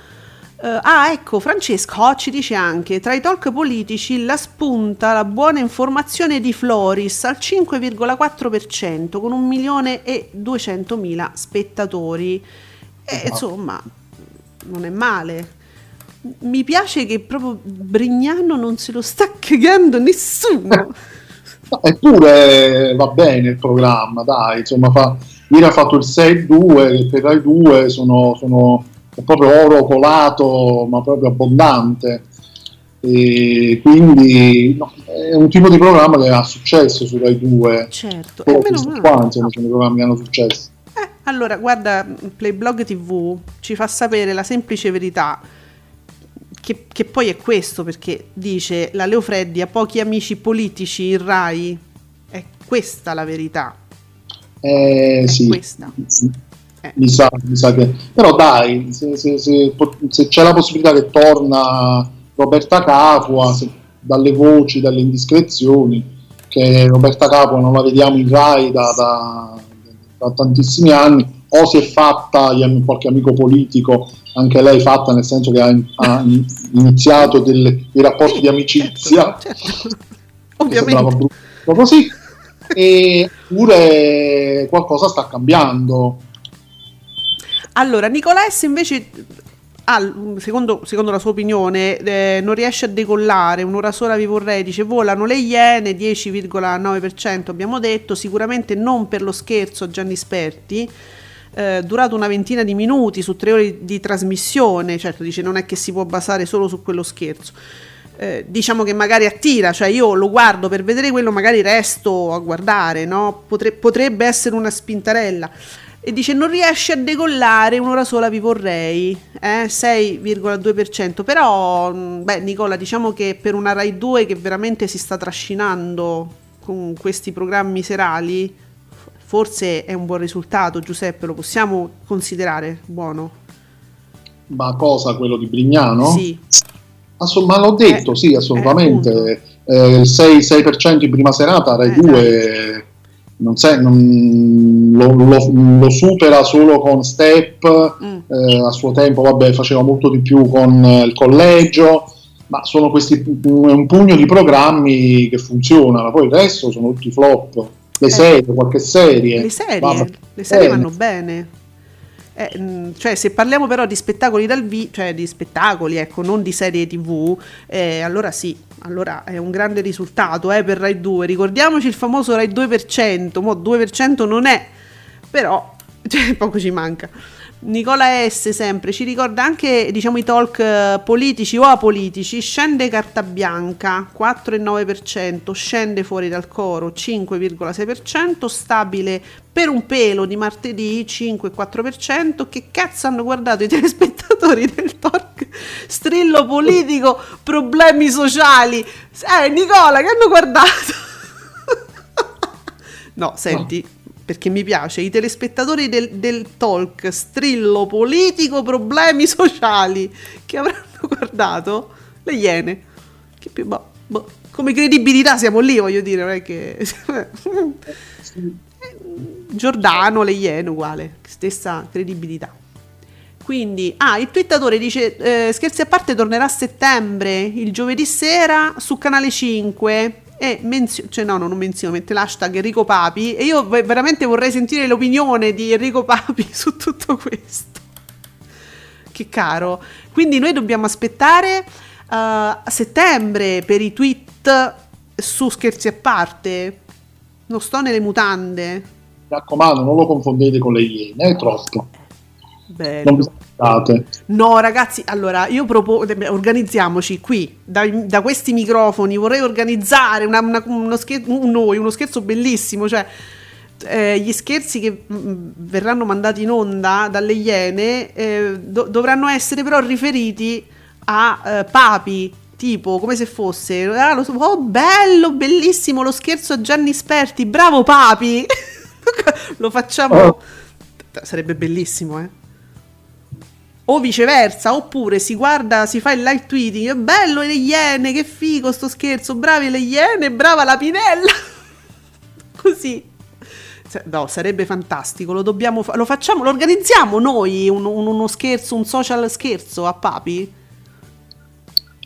Eh, ah, ecco, Francesco oh, ci dice anche, tra i talk politici la spunta la buona informazione di Floris al 5,4% con un milione e 200 mila spettatori. E insomma, non è male. Mi piace che proprio Brignano non se lo sta cagando nessuno. Eppure va bene il programma, dai, insomma, fa, ieri ha fatto il 6-2, che per Rai 2 sono, sono proprio oro colato, ma proprio abbondante. E quindi no, è un tipo di programma che ha successo su Rai 2. Certo, e meno male. qua, insomma, sono i programmi che hanno successo. Eh, allora, guarda, Playblog TV ci fa sapere la semplice verità, che, che poi è questo, perché dice la Leo Freddi ha pochi amici politici in Rai. È questa la verità. Eh, sì. questa. Eh. Mi sa, mi sa che... Però dai, se, se- se- se c'è la possibilità che torna Roberta Capua, dalle voci, dalle indiscrezioni, che Roberta Capua non la vediamo in Rai da, da- da tantissimi anni, o si è fatta qualche amico politico, anche lei fatta nel senso che ha, ha iniziato delle- dei rapporti di amicizia, Certo, sembrava ovviamente. brutto così, eppure qualcosa sta cambiando. Allora, Nicola S invece, secondo, secondo la sua opinione, eh, non riesce a decollare, un'ora sola vi vorrei, dice volano le iene, 10,9% abbiamo detto, sicuramente non per lo scherzo Gianni Sperti, eh, durato una ventina di minuti su tre ore di trasmissione, certo dice non è che si può basare solo su quello scherzo. Eh, diciamo che magari attira, cioè io lo guardo per vedere quello, magari resto a guardare, no? Potre- potrebbe essere una spintarella. E dice non riesce a decollare, un'ora sola vi vorrei, eh? 6,2%, però mh, beh Nicola diciamo che per una Rai 2 che veramente si sta trascinando con questi programmi serali, forse è un buon risultato Giuseppe, lo possiamo considerare buono? Ma cosa, quello di Brignano? Sì, Assu- ma l'ho detto, Eh, sì, eh, assolutamente. Eh, il 6, 6% in prima serata, Rai Eh, 2 non sai, non- lo, lo- lo supera solo con Step, Mm. eh, a suo tempo vabbè, faceva molto di più con eh, il collegio, ma sono questi un pugno di programmi che funzionano, poi il resto sono tutti flop. Le Eh. serie, qualche serie. le serie, le serie bene. vanno bene. Eh, mh, cioè, se parliamo però di spettacoli dal vivo, cioè di spettacoli, ecco, non di serie tv, eh, allora sì, allora è un grande risultato eh, per Rai 2. Ricordiamoci il famoso Rai 2%, mo 2% non è, però cioè, poco ci manca. Nicola S sempre ci ricorda anche diciamo i talk eh, politici o apolitici. Scende carta bianca 4,9% scende fuori dal coro 5,6% stabile per un pelo di martedì 5,4% che cazzo hanno guardato i telespettatori del talk? Strillo politico problemi sociali. Eh Nicola che hanno guardato? No senti perché mi piace, i telespettatori del, del talk strillo politico problemi sociali che avranno guardato le Iene. Che più, boh, boh. Come credibilità siamo lì, voglio dire, non è che... Giordano, le Iene, uguale, stessa credibilità. Quindi, ah, il twittatore dice, eh, scherzi a parte, tornerà a settembre, il giovedì sera, su Canale 5 e menzio- cioè no, non menziono, mette l'hashtag Enrico Papi e io ve- veramente vorrei sentire l'opinione di Enrico Papi su tutto questo. Che caro. Quindi noi dobbiamo aspettare eh, a settembre per i tweet su scherzi a parte. Non sto nelle mutande. Mi raccomando, non lo confondete con le Iene, è troppo. Bello. Non vi aspettate. No, ragazzi, allora io propongo, organizziamoci qui, da, da questi microfoni, vorrei organizzare una- una- uno, scher- un- noi, uno scherzo bellissimo, cioè eh, gli scherzi che mm, verranno mandati in onda dalle Iene eh, do- dovranno essere però riferiti a eh, papi, tipo come se fosse ah, lo oh bello, bellissimo lo scherzo a Gianni Sperti, bravo papi. lo facciamo Oh. sarebbe bellissimo, eh. O viceversa, oppure si guarda, si fa il live tweeting, bello le iene, che figo sto scherzo, bravi le iene, brava la Pinella. Così. No, sarebbe fantastico, lo dobbiamo fa- lo facciamo, lo organizziamo noi un- un- uno scherzo, un social scherzo a Papi?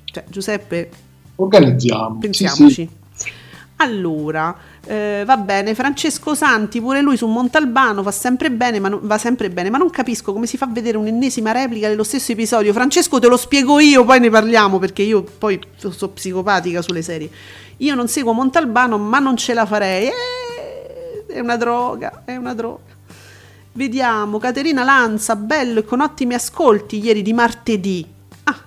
Cioè, Giuseppe, Organizziamo. Sì, pensiamoci. sì. Allora, eh, va bene, Francesco Santi, pure lui su Montalbano fa sempre bene, ma non, va sempre bene, ma non capisco come si fa a vedere un'ennesima replica dello stesso episodio. Francesco, te lo spiego io, poi ne parliamo perché io poi sono psicopatica sulle serie. Io non seguo Montalbano, ma non ce la farei. Eh, è una droga, è una droga. Vediamo, Caterina Lanza, bello e con ottimi ascolti ieri di martedì. Ah,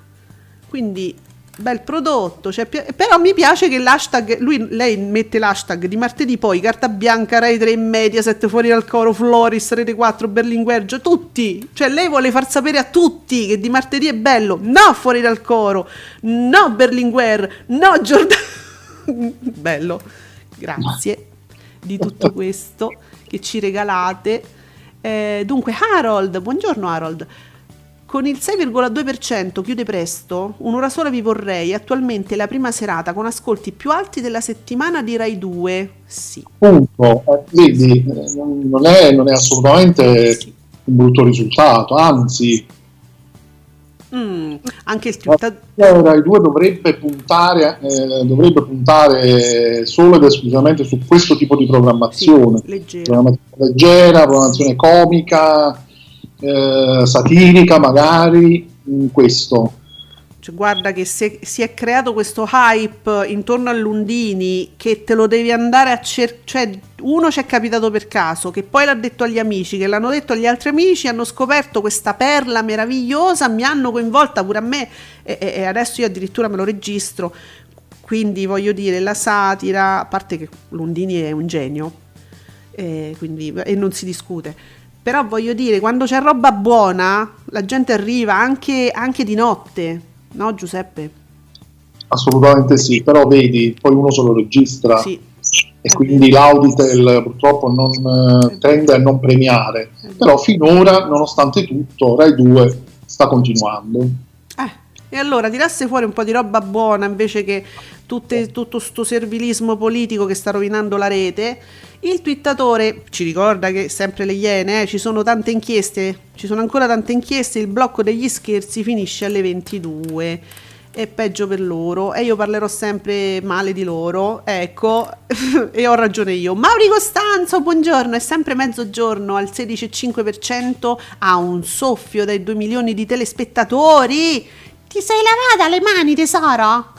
quindi bel prodotto, cioè, però mi piace che l'hashtag, lui, lei mette l'hashtag di martedì poi, carta bianca, Rai 3 Mediaset, fuori dal coro, Floris, Rete 4, Berlinguer, cioè tutti, cioè lei vuole far sapere a tutti che di martedì è bello, no fuori dal coro, no Berlinguer, no Giordano, bello, grazie di tutto questo che ci regalate. Eh, dunque, Harold, buongiorno Harold. Con il 6,2% chiude presto, un'ora sola vi vorrei, attualmente la prima serata con ascolti più alti della settimana di Rai 2. Sì. Punto. Eh, vedi, eh, non è, non è assolutamente un brutto risultato, anzi, Mm, anche il Twitter... Rai 2 dovrebbe puntare, eh, dovrebbe puntare solo ed esclusivamente su questo tipo di programmazione. leggero. Programmazione leggera, programmazione comica, eh, satirica magari, mm, questo. Cioè, guarda che se, si è creato questo hype intorno a Lundini che te lo devi andare a cercare. Cioè, uno ci è capitato per caso, che poi l'ha detto agli amici, che l'hanno detto agli altri amici, hanno scoperto questa perla meravigliosa, mi hanno coinvolta pure a me e- e adesso io addirittura me lo registro. Quindi voglio dire, la satira, a parte che Lundini è un genio, eh, quindi, e non si discute. Però voglio dire, quando c'è roba buona, la gente arriva anche, anche di notte, no Giuseppe? Assolutamente sì, però vedi, poi uno se lo registra Sì. e quindi l'Auditel purtroppo non, eh, tende a non premiare, però finora, nonostante tutto, Rai 2 sta continuando. E allora tirasse fuori un po' di roba buona invece che tutte- tutto sto servilismo politico che sta rovinando la rete. Il twittatore ci ricorda che sempre le Iene, eh, ci sono tante inchieste, ci sono ancora tante inchieste, il blocco degli scherzi finisce alle 22. È peggio per loro e io parlerò sempre male di loro, ecco, e ho ragione io. Mauri Costanzo, buongiorno, è sempre mezzogiorno al 16,5%, ha un soffio dai 2 milioni di telespettatori. Ti sei lavata le mani, tesoro?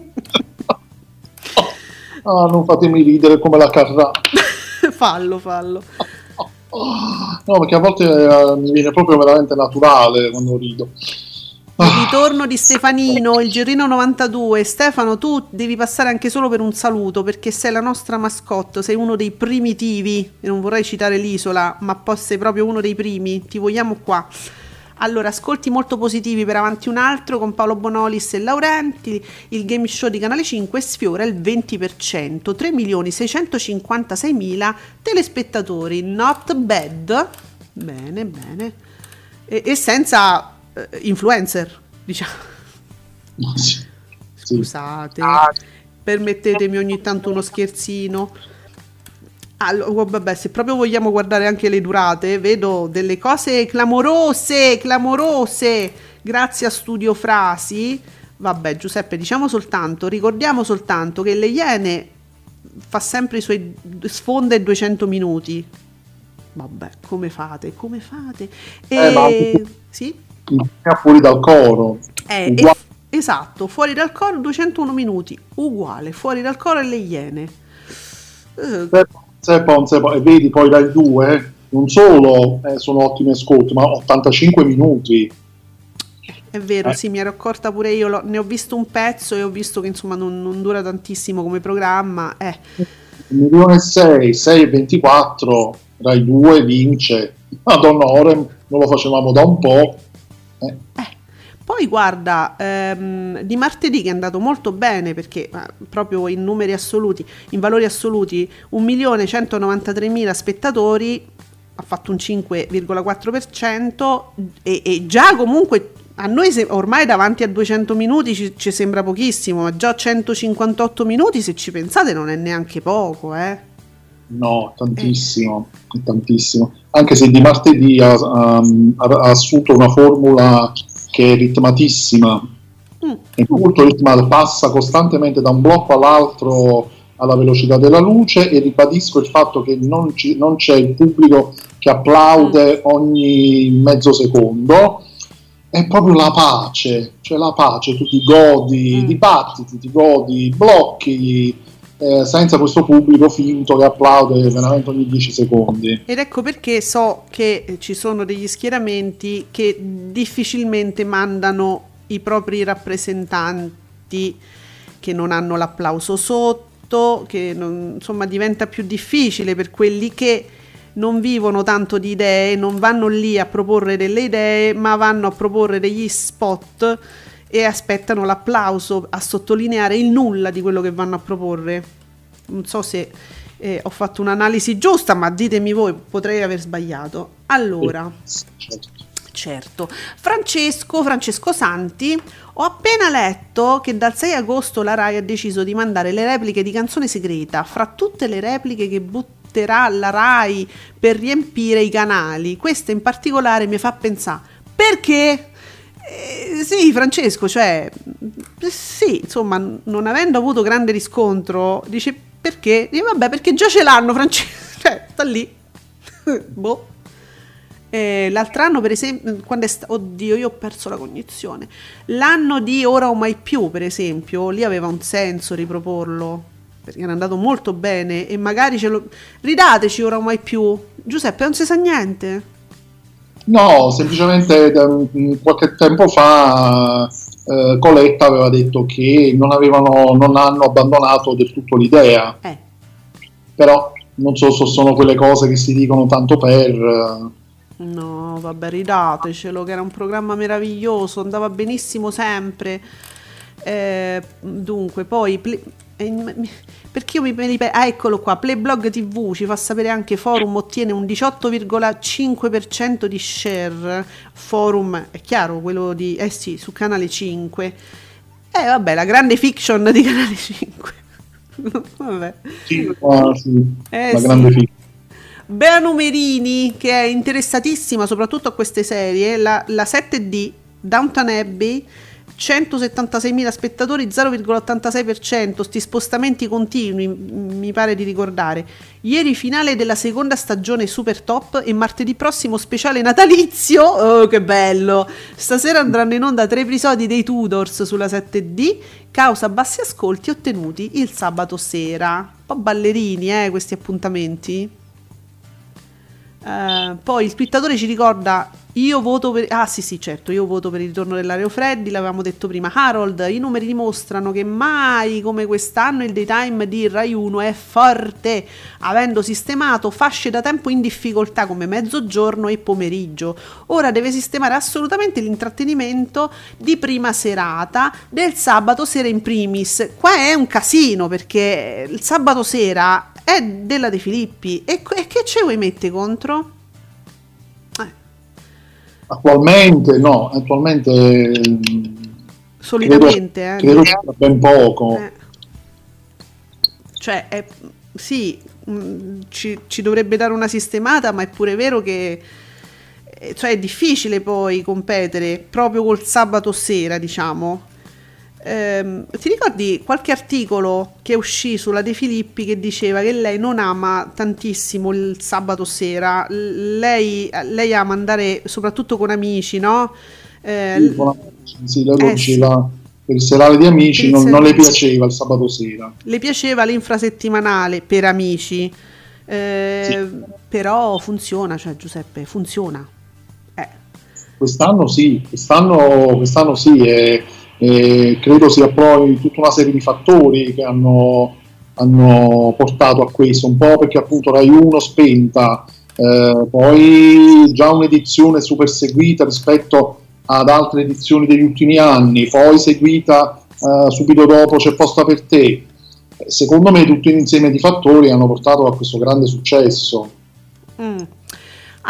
Ah, non fatemi ridere come la Carrà. fallo, fallo. No, perché a volte eh, mi viene proprio veramente naturale quando rido. Il ritorno di Stefanino, il Gerino 92. Stefano, tu devi passare anche solo per un saluto perché sei la nostra mascotte, sei uno dei primitivi. E non vorrei citare l'isola, ma poi sei proprio uno dei primi. Ti vogliamo qua. Allora, ascolti molto positivi per avanti un altro con Paolo Bonolis e Laurenti. Il game show di Canale 5 sfiora il 20%, 3.656.000 telespettatori. Not bad. Bene, bene. E, e senza eh, influencer, diciamo. Scusate, permettetemi ogni tanto uno scherzino. Allora, oh, vabbè, se proprio vogliamo guardare anche le durate, vedo delle cose clamorose, clamorose, grazie a Studio Frasi. Vabbè, Giuseppe, diciamo soltanto, ricordiamo soltanto che le Iene fa sempre i suoi sfonda i 200 minuti. Vabbè, come fate? Come fate? E... Eh, ma anche- Sì? fuori dal coro. Eh, Uguale. e- esatto, fuori dal coro 201 minuti, uguale, fuori dal coro e le Iene. Eh, Non sepa. E vedi poi Rai 2, non solo eh, sono ottimi ascolti, ma 85 minuti. È vero, Eh. sì, mi ero accorta pure io, lo- ne ho visto un pezzo e ho visto che insomma non, non dura tantissimo come programma. Eh. 1 milione e 6, 6 e 24, Rai 2 vince ad onore, non lo facevamo da un po'. Eh, Poi guarda, ehm, di martedì che è andato molto bene perché eh, proprio in numeri assoluti, in valori assoluti, 1.193.000 spettatori, ha fatto un 5,4% e, e già comunque a noi se- ormai davanti a 200 minuti ci, ci sembra pochissimo, ma già 158 minuti se ci pensate non è neanche poco, eh. No, tantissimo, tantissimo. Anche se di martedì ha, ha- ha assunto una formula che è ritmatissima, Mm. è molto ritmata, passa costantemente da un blocco all'altro alla velocità della luce e ribadisco il fatto che non, ci- non c'è il pubblico che applaude ogni mezzo secondo, è proprio la pace, cioè la pace, tu ti godi i Mm. dibattiti, ti godi i blocchi, eh, senza questo pubblico finto che applaude veramente ogni 10 secondi. Ed ecco perché so che ci sono degli schieramenti che difficilmente mandano i propri rappresentanti che non hanno l'applauso sotto, che non- insomma diventa più difficile per quelli che non vivono tanto di idee, non vanno lì a proporre delle idee, ma vanno a proporre degli spot e aspettano l'applauso a sottolineare il nulla di quello che vanno a proporre. Non so se eh, ho fatto un'analisi giusta, ma ditemi voi, potrei aver sbagliato. Allora, certo. Francesco, Francesco Santi, ho appena letto che dal 6 agosto la RAI ha deciso di mandare le repliche di Canzone Segreta, fra tutte le repliche che butterà la RAI per riempire i canali. Questa in particolare mi fa pensare, perché? Eh, sì, Francesco, cioè, eh, sì, insomma, non avendo avuto grande riscontro, dice perché? Dice, vabbè, perché già ce l'hanno, Francesco, cioè, sta lì. boh. Eh, l'altro anno, per esempio, quando è sta- oddio, io ho perso la cognizione. L'anno di Ora o Mai Più, per esempio, lì aveva un senso riproporlo perché era andato molto bene e magari ce lo ridateci Ora o Mai Più. Giuseppe, non si sa niente. No, semplicemente qualche tempo fa eh, Coletta aveva detto che non, avevano, non hanno abbandonato del tutto l'idea, Eh, però non so se sono quelle cose che si dicono tanto per... no, vabbè, ridatecelo, che era un programma meraviglioso, andava benissimo sempre. Eh, dunque, poi m- perché io mi, pe- ah, eccolo qua, Playblog TV ci fa sapere anche Forum ottiene un 18,5% di share. Forum è chiaro, quello di eh sì, su Canale 5. Eh vabbè, la grande fiction di Canale 5. vabbè. sì, ah, sì, Eh, la sì. grande figlia. Bea Numerini, che è interessatissima soprattutto a queste serie, la, la 7D, Downton Abbey, 176.000 spettatori, 0,86%, sti spostamenti continui, mi pare di ricordare. Ieri finale della seconda stagione Super Top e martedì prossimo speciale natalizio. Oh, che bello! Stasera andranno in onda tre episodi dei Tudors sulla 7D, causa bassi ascolti ottenuti il sabato sera. Un po' ballerini, eh, questi appuntamenti. Eh, poi il twittatore ci ricorda io voto per ah sì sì certo io voto per il ritorno dell'Areo Freddy l'avevamo detto prima. Harold i numeri dimostrano che mai come quest'anno il daytime di Rai 1 è forte. Avendo sistemato fasce da tempo in difficoltà come mezzogiorno e pomeriggio. Ora deve sistemare assolutamente l'intrattenimento di prima serata del sabato sera in primis. Qua è un casino perché il sabato sera è della De Filippi. E, e che ce vuoi mettere contro? Attualmente no, attualmente mh, solitamente credo, eh. credo ben poco. Eh. cioè è- sì mh, ci, ci dovrebbe dare una sistemata ma è pure vero che eh, cioè è difficile poi competere proprio col sabato sera diciamo Ehm, ti ricordi qualche articolo che uscì sulla De Filippi che diceva che lei non ama tantissimo il sabato sera lei, lei ama andare soprattutto con amici no? Eh, Sì, con la- sì, lei eh, diceva per il serale di amici, non, non le piaceva il sabato sera. le piaceva l'infrasettimanale per amici, eh, però funziona, cioè Giuseppe, funziona. Eh, Quest'anno sì, quest'anno, quest'anno sì, e, e credo sia poi tutta una serie di fattori che hanno, hanno portato a questo, un po' perché appunto Rai 1 spenta, eh, poi già un'edizione super seguita rispetto ad altre edizioni degli ultimi anni, poi seguita eh, subito dopo c'è posta per te. Secondo me tutto un insieme di fattori hanno portato a questo grande successo.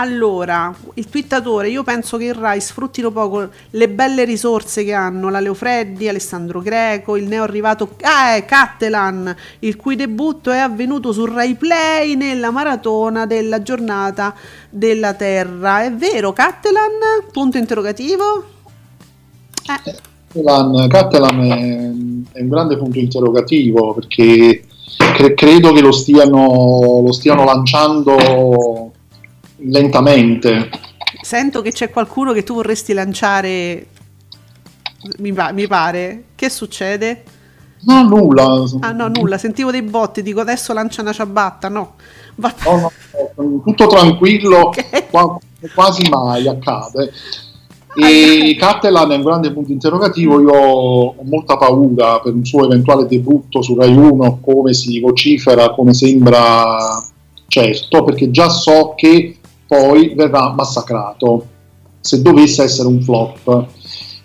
Allora, il twittatore, io penso che il Rai sfruttino poco le belle risorse che hanno, la Leo Freddi, Alessandro Greco, il neo arrivato ah, eh, Cattelan, il cui debutto è avvenuto su Rai Play nella maratona della giornata della Terra. È vero, Cattelan? Punto interrogativo? Eh. Cattelan, è, è un grande punto interrogativo perché cre- credo che lo stiano, lo stiano lanciando lentamente. Sento che c'è qualcuno che tu vorresti lanciare, mi, pa- mi pare. Che succede? No, nulla. Ah no, nulla, sentivo dei botti, dico adesso lancia una ciabatta, no. Va- No, no, tutto tranquillo, qua- quasi mai accade. E Cattelan è un grande punto interrogativo. Io ho molta paura per un suo eventuale debutto su Rai 1, come si vocifera, come sembra certo, perché già so che poi verrà massacrato se dovesse essere un flop.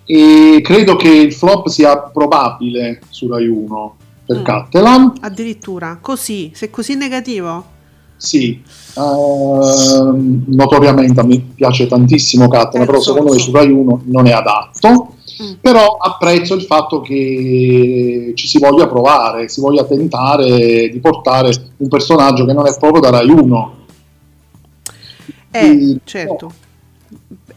E credo che il flop sia probabile su Rai 1 per Mm. Cattelan. Addirittura, così, se così negativo? Sì, ehm, notoriamente a me piace tantissimo Cattelan, però Terzo, secondo me su Rai 1 non è adatto. Mm. Però apprezzo il fatto che ci si voglia provare, si voglia tentare di portare un personaggio che non è proprio da Rai 1. Eh, Sì, certo.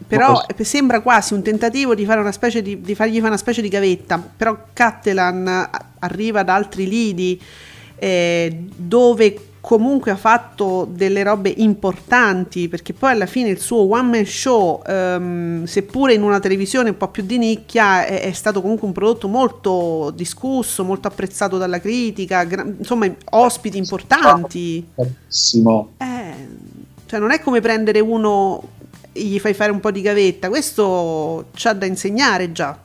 Però eh, sembra quasi un tentativo di fare una specie di, di fargli fare una specie di gavetta. Però Cattelan arriva da altri lidi eh, dove comunque ha fatto delle robe importanti perché poi alla fine il suo one man show ehm, seppure in una televisione un po' più di nicchia è, è stato comunque un prodotto molto discusso molto apprezzato dalla critica gra- insomma ospiti importanti eh, cioè non è come prendere uno e gli fai fare un po' di gavetta, questo c'ha da insegnare già.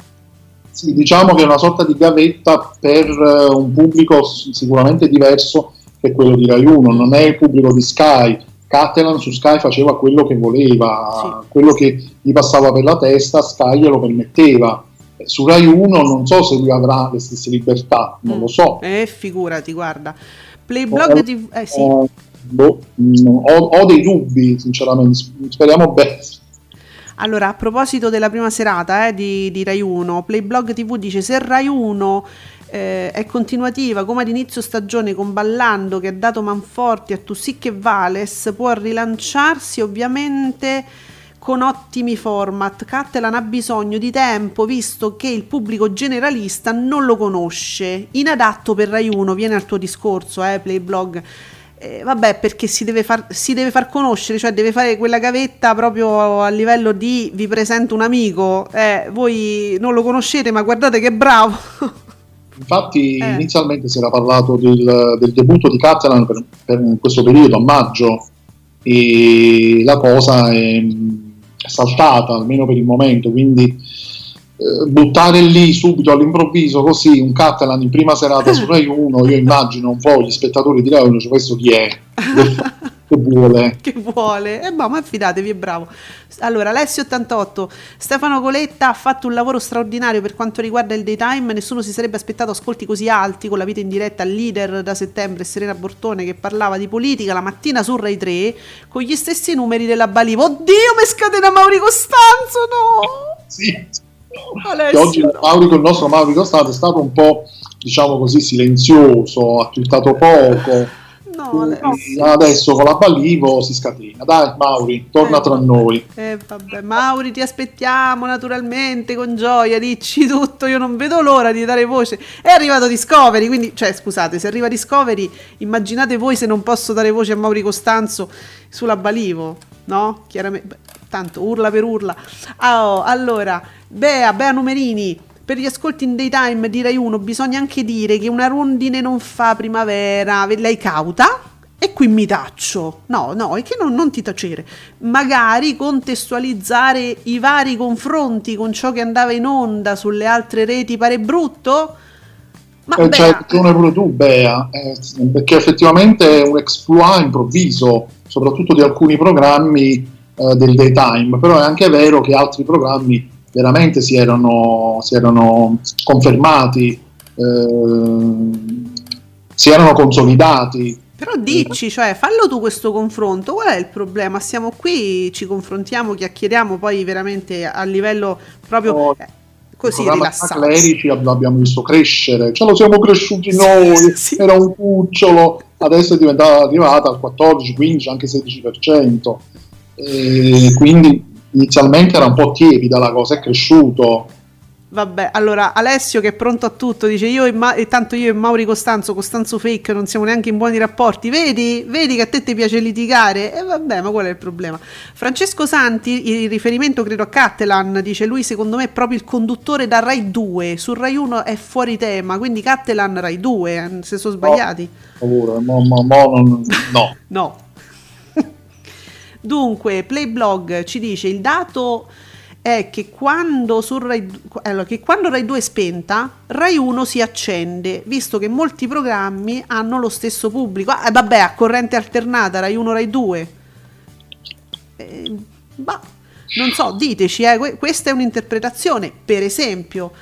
Sì, diciamo che è una sorta di gavetta per eh, un pubblico sicuramente diverso che quello di Rai 1, non è il pubblico di Sky. Catalan su Sky faceva quello che voleva, quello che gli passava per la testa, Sky glielo permetteva. Eh, Su Rai 1 non so se lui avrà le stesse libertà, non lo so. Eh, figurati, guarda. Playblog Eh, TV, eh sì. Boh, ho, ho dei dubbi, sinceramente. Speriamo bene. Allora, a proposito della prima serata eh, di, di Rai 1, Playblog TV dice se Rai 1 eh, è continuativa come ad inizio stagione con Ballando che ha dato manforti a Tussic e Vales, può rilanciarsi ovviamente con ottimi format. Cattelan ha bisogno di tempo visto che il pubblico generalista non lo conosce. Inadatto per Rai 1, viene al tuo discorso, eh, Playblog. Eh, vabbè, perché si deve, far, si deve far conoscere, cioè deve fare quella gavetta proprio a livello di vi presento un amico. Eh, voi non lo conoscete, ma guardate che bravo. Infatti, Eh. inizialmente si era parlato del, del debutto di Catalan per, per questo periodo, a maggio, e la cosa è, è saltata, almeno per il momento. Quindi, buttare lì subito all'improvviso così un Catalan in prima serata su Rai 1, io immagino un po' gli spettatori di Rai 1, cioè, questo chi è? Che vuole? che vuole. E boh, ma fidatevi, è bravo. Allora, Alessio88, Stefano Coletta ha fatto un lavoro straordinario per quanto riguarda il daytime, nessuno si sarebbe aspettato ascolti così alti con la vita in diretta al leader da settembre Serena Bortone che parlava di politica la mattina su Rai 3 con gli stessi numeri della Balivo. Oddio, mi scatena Mauri Costanzo, no! Sì. Alessio, oggi. Maurico, il nostro Maurico Stato è stato un po', diciamo così, silenzioso, ha twittato poco. No. Adesso con la Ballivo si scatena. Dai, Mauri, torna Eh, tra noi. Eh, vabbè, Mauri, ti aspettiamo naturalmente con gioia. Dici tutto. Io non vedo l'ora di dare voce. È arrivato Discovery, quindi, cioè, scusate, se arriva Discovery, immaginate voi se non posso dare voce a Mauri Costanzo sulla Balivo, no? Chiaramente, tanto urla per urla. Ah, oh, allora, Bea, Bea Numerini. Per gli ascolti in daytime di Rai 1 bisogna anche dire che una rondine non fa primavera. Lei cauta? E qui mi taccio. No, no, è che non, non ti tacere. Magari contestualizzare i vari confronti con ciò che andava in onda sulle altre reti pare brutto? Ma Eh, c'hai ragione pure tu, Bea, eh, perché effettivamente è un exploit improvviso, soprattutto di alcuni programmi eh, del daytime, però è anche vero che altri programmi veramente si erano, si erano confermati, ehm, si erano consolidati. Però dici, cioè, fallo tu questo confronto, qual è il problema? Siamo qui, ci confrontiamo, chiacchieriamo poi veramente a livello proprio Oh, eh, così rilassato. Clerici ab- l'abbiamo visto crescere, ce lo siamo cresciuti noi, Sì. era un cucciolo, adesso è diventata arrivata al 14, 15, anche 16%. E quindi inizialmente era un po' tiepida la cosa, è cresciuto. Vabbè, allora Alessio che è pronto a tutto, dice io e, Ma- e tanto io e Mauri Costanzo, Costanzo Fake, non siamo neanche in buoni rapporti, vedi? Vedi che a te ti piace litigare? E vabbè, ma qual è il problema? Francesco Santi, in riferimento credo a Cattelan, dice lui secondo me è proprio il conduttore da Rai 2, su Rai 1 è fuori tema, quindi Cattelan Rai 2, eh, se sono sbagliati. Mo- mo- mo non- no. No. Dunque, Playblog ci dice il dato è che quando, su Rai, allora, che quando Rai 2 è spenta, Rai 1 si accende, visto che molti programmi hanno lo stesso pubblico. Ah, vabbè, a corrente alternata, Rai 1, Rai 2. Eh, bah, non so, diteci, eh, que- questa è un'interpretazione. Per esempio,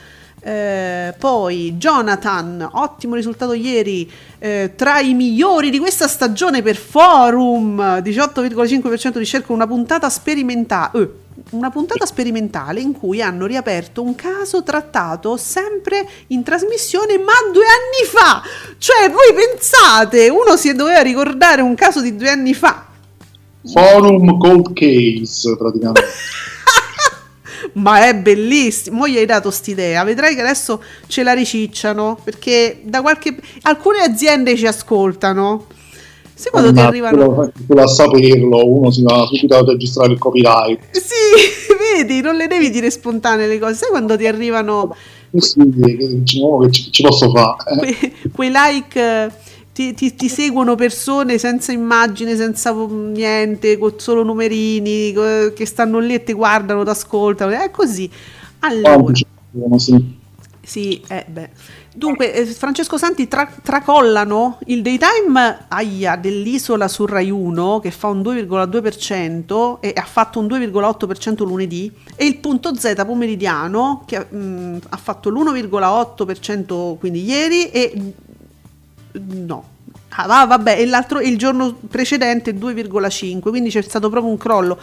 eh, poi Jonathan, ottimo risultato ieri, eh, tra i migliori di questa stagione per Forum, 18,5% di con una puntata sperimentale. una puntata sperimentale in cui hanno riaperto un caso trattato sempre in trasmissione ma due anni fa. Cioè, voi pensate, uno si doveva ricordare un caso di due anni fa. Forum Cold Case, praticamente. Ma è bellissimo. Mo gli hai dato st'idea. Vedrai che adesso ce la ricicciano. Perché da qualche. alcune aziende ci ascoltano. Sai quando ti arrivano. quello a saperlo, uno si va subito a registrare il copyright. Sì, vedi, non le devi dire spontanee le cose. Sai quando ti arrivano Sì, che, che- ci posso fare? eh? que- quei like. Ti, ti- ti seguono persone senza immagine, senza niente, con solo numerini che stanno lì e ti guardano, ti ascoltano. È così. Allora. Sì. Sì, eh, beh. Dunque, eh, Francesco Santi tra- tracollano il daytime aia, dell'isola su Rai 1 che fa un 2,2% e ha fatto un 2,8% lunedì e il punto Z pomeridiano che mm, ha fatto l'1,8% quindi ieri e no. Ah, va- vabbè, e l'altro il giorno precedente 2,5, quindi c'è stato proprio un crollo.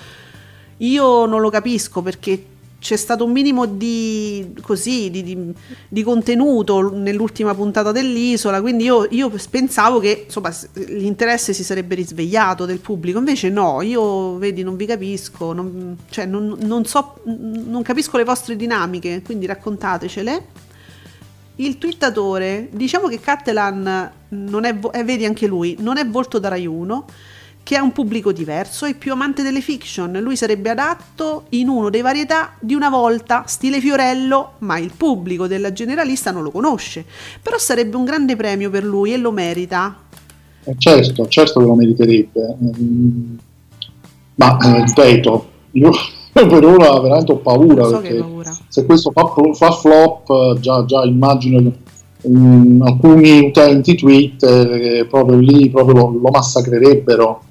Io non lo capisco perché c'è stato un minimo di, così, di, di- di contenuto nell'ultima puntata dell'isola, quindi io, io pensavo che insomma, l'interesse si sarebbe risvegliato del pubblico, invece no, io vedi non vi capisco, non, cioè, non, non so, non capisco le vostre dinamiche, quindi raccontatecele. Il twittatore, diciamo che Cattelan non è, vo- eh, vedi anche lui, non è volto da Rai 1, che ha un pubblico diverso, è più amante delle fiction, lui sarebbe adatto in uno dei varietà di una volta, stile Fiorello, ma il pubblico della generalista non lo conosce. Però sarebbe un grande premio per lui e lo merita. Eh, certo, certo che lo meriterebbe. Mm, Ma eh, ripeto, io per ora veramente ho paura so perché paura. se questo fa, fa flop, eh, già, già immagino mm, alcuni utenti Twitter che proprio lì proprio lo, lo massacrerebbero.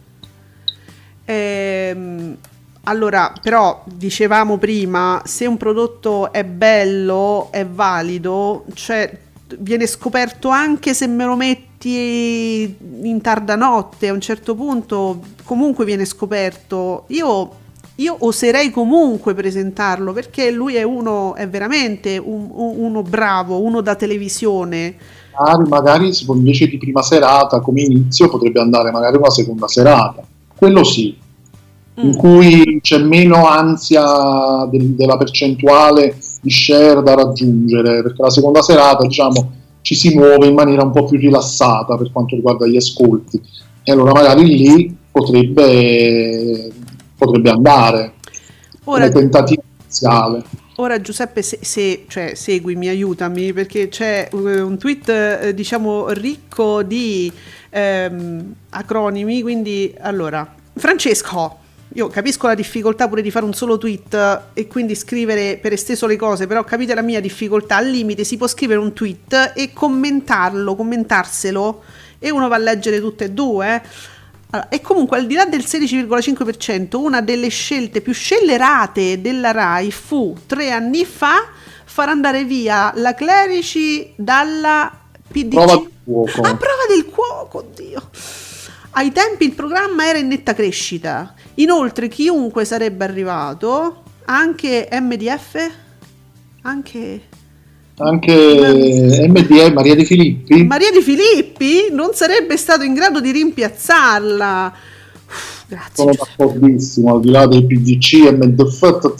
Ehm, allora, però, dicevamo prima, se un prodotto è bello, è valido, cioè viene scoperto anche se me lo metti in tarda notte, a un certo punto comunque viene scoperto. Io, io oserei comunque presentarlo perché lui è uno, è veramente un- un- uno bravo, uno da televisione. Magari, magari invece di prima serata come inizio potrebbe andare magari una seconda serata. Quello sì, in Mm. cui c'è meno ansia del- della percentuale di share da raggiungere, perché la seconda serata diciamo ci si muove in maniera un po' più rilassata per quanto riguarda gli ascolti e allora magari lì potrebbe, potrebbe andare Ora, come tentativo iniziale. Ora Giuseppe, se, se- cioè, seguimi, aiutami, perché c'è eh, un tweet, eh, diciamo, ricco di ehm, acronimi, quindi, allora, Francesco, io capisco la difficoltà pure di fare un solo tweet e quindi scrivere per esteso le cose, però capite la mia difficoltà, al limite si può scrivere un tweet e commentarlo, commentarselo e uno va a leggere tutte e due. eh. Allora, e comunque al di là del 16,5%, una delle scelte più scellerate della RAI fu tre anni fa far andare via la Clerici dalla PDC. Prova del fuoco. A prova del cuoco, oddio. Ai tempi il programma era in netta crescita. Inoltre, chiunque sarebbe arrivato, anche MDF, anche Anche MDE, Maria Di Filippi, Maria Di Filippi, non sarebbe stato in grado di rimpiazzarla. Grazie. sono d'accordissimo, al di là dei PDC, MDF,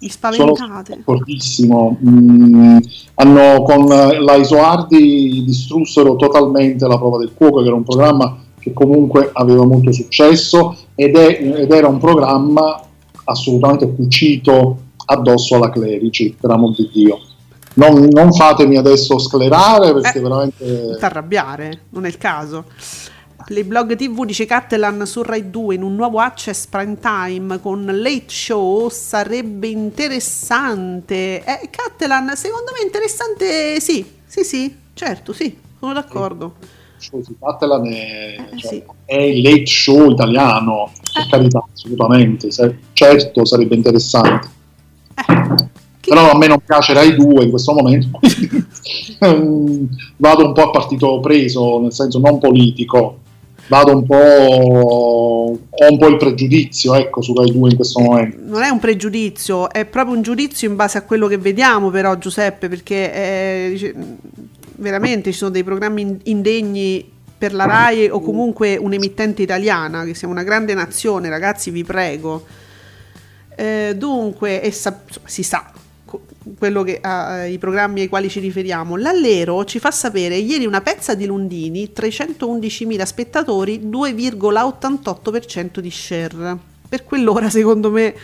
Mi sono spaventate. d'accordissimo. Mm, hanno con la Isoardi distrussero totalmente la prova del cuoco, che era un programma che comunque aveva molto successo ed, è- ed era un programma assolutamente cucito addosso alla Clerici, per amor di Dio. Non, non fatemi adesso sclerare perché Eh. veramente Non t'arrabbiare, non è il caso. Playblog TV dice Cattelan su Rai 2 in un nuovo access prime time con Late Show sarebbe interessante. Eh, Cattelan, secondo me interessante, sì, sì, sì, certo, sì, sono d'accordo. show si Catalan è, Eh, cioè, sì. è il late show italiano, per Eh. carità, assolutamente. certo sarebbe interessante. Eh, Però a me non piace Rai 2 in questo momento, vado un po' a partito preso, nel senso non politico, vado un po', ho un po' il pregiudizio ecco, su Rai 2 in questo momento. non è un pregiudizio, è proprio un giudizio in base a quello che vediamo però Giuseppe, perché eh, dice- veramente ci sono dei programmi in- indegni per la RAI o comunque un'emittente italiana, che siamo una grande nazione, ragazzi, vi prego. Eh, dunque, sa- si sa che, ah, i programmi ai quali ci riferiamo. L'Allero ci fa sapere ieri una pezza di Lundini, 311.000 spettatori, 2,88% di share. Per quell'ora, secondo me,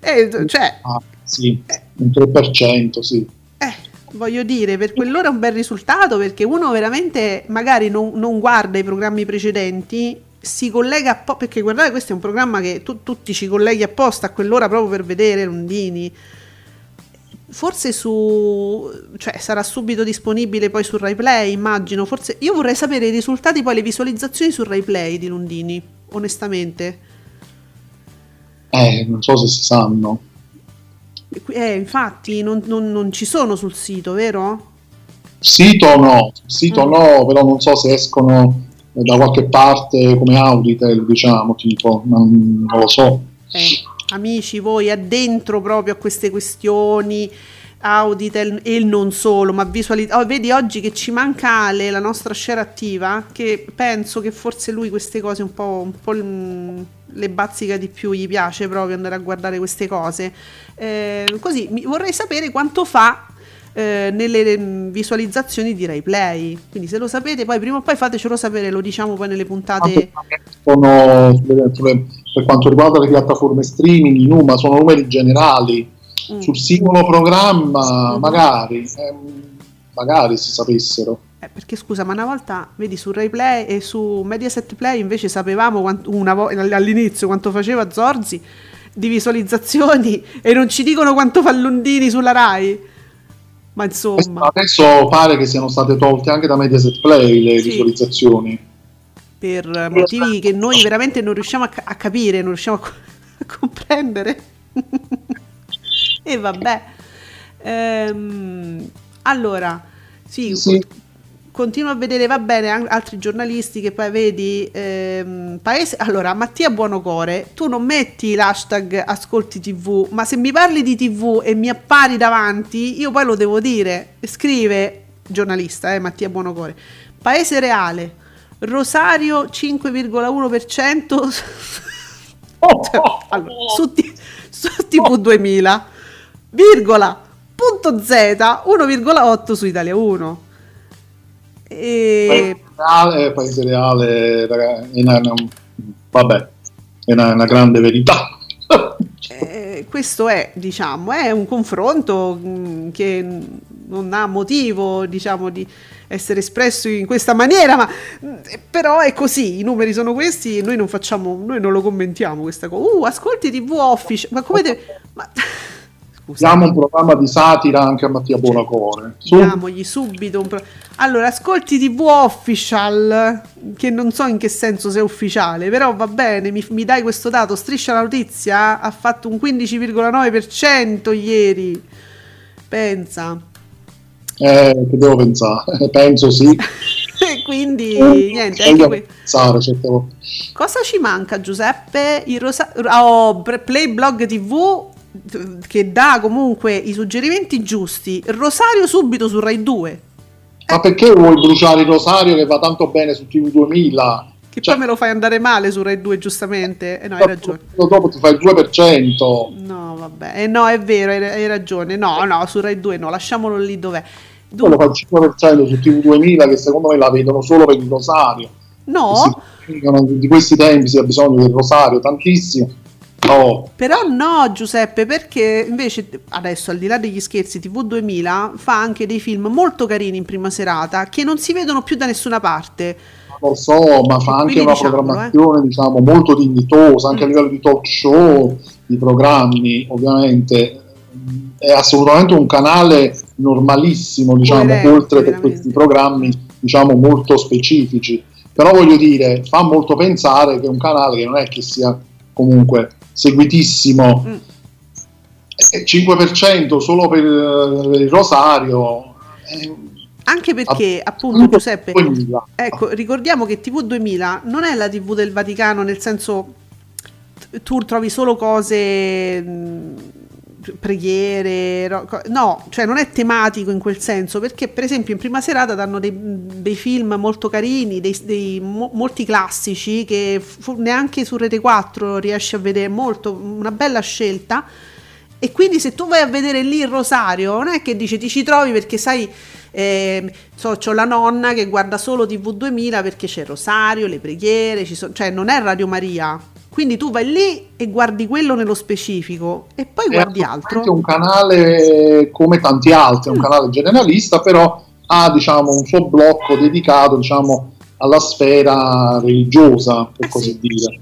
eh, cioè, Ah, sì, un 3%, sì. eh, voglio dire, per quell'ora è un bel risultato perché uno veramente magari non, non guarda i programmi precedenti, si collega apposta, perché guardate questo è un programma che tu, tu ti ci colleghi apposta a quell'ora proprio per vedere Rondini. Forse su, cioè sarà subito disponibile poi su Rai Play, immagino. Forse io vorrei sapere i risultati, poi le visualizzazioni su Rai Play di Lundini, onestamente. Eh, non so se si sanno. Eh, infatti non, non- non ci sono sul sito, vero? Sito no, sito Mm. no, però non so se escono eh, da qualche parte come Auditel, diciamo, tipo, non, non lo so. Eh, amici, voi addentro proprio a queste questioni, Auditel e il non solo, ma visualizza. Oh, vedi oggi che ci manca Ale, la nostra share attiva, che penso che forse lui queste cose un po', un po' le bazzica di più, gli piace proprio andare a guardare queste cose. Eh, così vorrei sapere quanto fa. eh, nelle mm, visualizzazioni di Rai Play quindi se lo sapete poi prima o poi fatecelo sapere lo diciamo poi nelle puntate Sono, per quanto riguarda le piattaforme streaming, i numeri sono numeri generali. Mm. Sul singolo programma, Mhm. magari, ehm, magari si sapessero. Eh, perché scusa, ma una volta vedi su Rai Play e su Mediaset Play invece sapevamo quant- una vo- all'inizio quanto faceva Zorzi di visualizzazioni e non ci dicono quanto fa Lundini sulla Rai. Ma insomma, Adesso pare che siano state tolte anche da Mediaset Play le Sì. visualizzazioni. Per motivi che noi veramente non riusciamo a, ca- a capire, non riusciamo a, co- a comprendere. e vabbè. Ehm, allora, sì, Sì. continuo a vedere, va bene, an- altri giornalisti che poi vedi, ehm, paese, allora Mattia Buonocore, tu non metti l'hashtag ascolti tv, ma se mi parli di tv e mi appari davanti, io poi lo devo dire, scrive giornalista, eh, Mattia Buonocore, paese reale, Rosario 5,1%, Cioè, allora, su, T- su TV 2000, virgola, punto Z, 1,8 su Italia 1. E... Reale, paese reale, raga, è una, una- vabbè, è una, una grande verità. Eh, questo è, diciamo, è un confronto mh, che non ha motivo, diciamo, di essere espresso in questa maniera, ma però è così, i numeri sono questi e noi non facciamo, noi non lo commentiamo questa cosa. Uh, ascolti TV Office, ma come te... Ma... Scusa. Diamo un programma di satira anche a Mattia Buonacore. Su, Diamogli subito un pro- Allora, ascolti TV Official, che non so in che senso sia ufficiale, però va bene, mi, mi dai questo dato. Striscia la notizia ha fatto un 15,9% ieri. Pensa. Eh, che devo pensare? Penso sì. E quindi, niente, anche que- pensare certe volte. Cosa ci manca, Giuseppe? Il rosa- oh, Pre- Playblog TV che dà comunque i suggerimenti giusti. Rosario subito su Rai 2. Ma perché vuoi bruciare il rosario che va tanto bene su TV 2000? Che Cioè, poi me lo fai andare male su Rai 2, giustamente. Eh no, hai ragione. Dopo ti fai il 2%. No, vabbè. Eh, no, è vero, hai, ragione. No, no, su Rai 2 no, lasciamolo lì dov'è. Poi lo Dunque, fa il 5% su TV 2000 che secondo me la vedono solo per il rosario. no, Si di questi tempi si ha bisogno del rosario tantissimo. Oh, però no, Giuseppe, perché invece adesso al di là degli scherzi, TV 2000 fa anche dei film molto carini in prima serata che non si vedono più da nessuna parte. So, ma fa anche una diciamolo, programmazione diciamo molto dignitosa anche a Mm. livello di talk show, di programmi, ovviamente. È assolutamente un canale normalissimo, diciamo, Coerente, oltre per veramente. questi programmi, diciamo, molto specifici. Però voglio dire, fa molto pensare che un canale che non è che sia comunque seguitissimo. Mm. Eh, 5% solo per eh, il Rosario. eh, Anche perché, Ah, appunto, Giuseppe, 2000. ecco, ricordiamo che TV 2000 non è la TV del Vaticano, nel senso tu trovi solo cose, mh, preghiere, no, cioè non è tematico in quel senso, perché per esempio in prima serata danno dei, dei film molto carini, dei, dei mo- molti classici che fu- neanche su Rete 4 riesci a vedere molto, una bella scelta. E quindi se tu vai a vedere lì il rosario, non è che dici ti ci trovi perché sai, eh, so, c'ho la nonna che guarda solo TV 2000 perché c'è il rosario, le preghiere, ci sono, cioè non è Radio Maria. Quindi tu vai lì e guardi quello nello specifico e poi è guardi altro. un canale come tanti altri, è un canale generalista, però ha diciamo, un suo blocco dedicato diciamo, alla sfera religiosa, per Eh così sì. dire.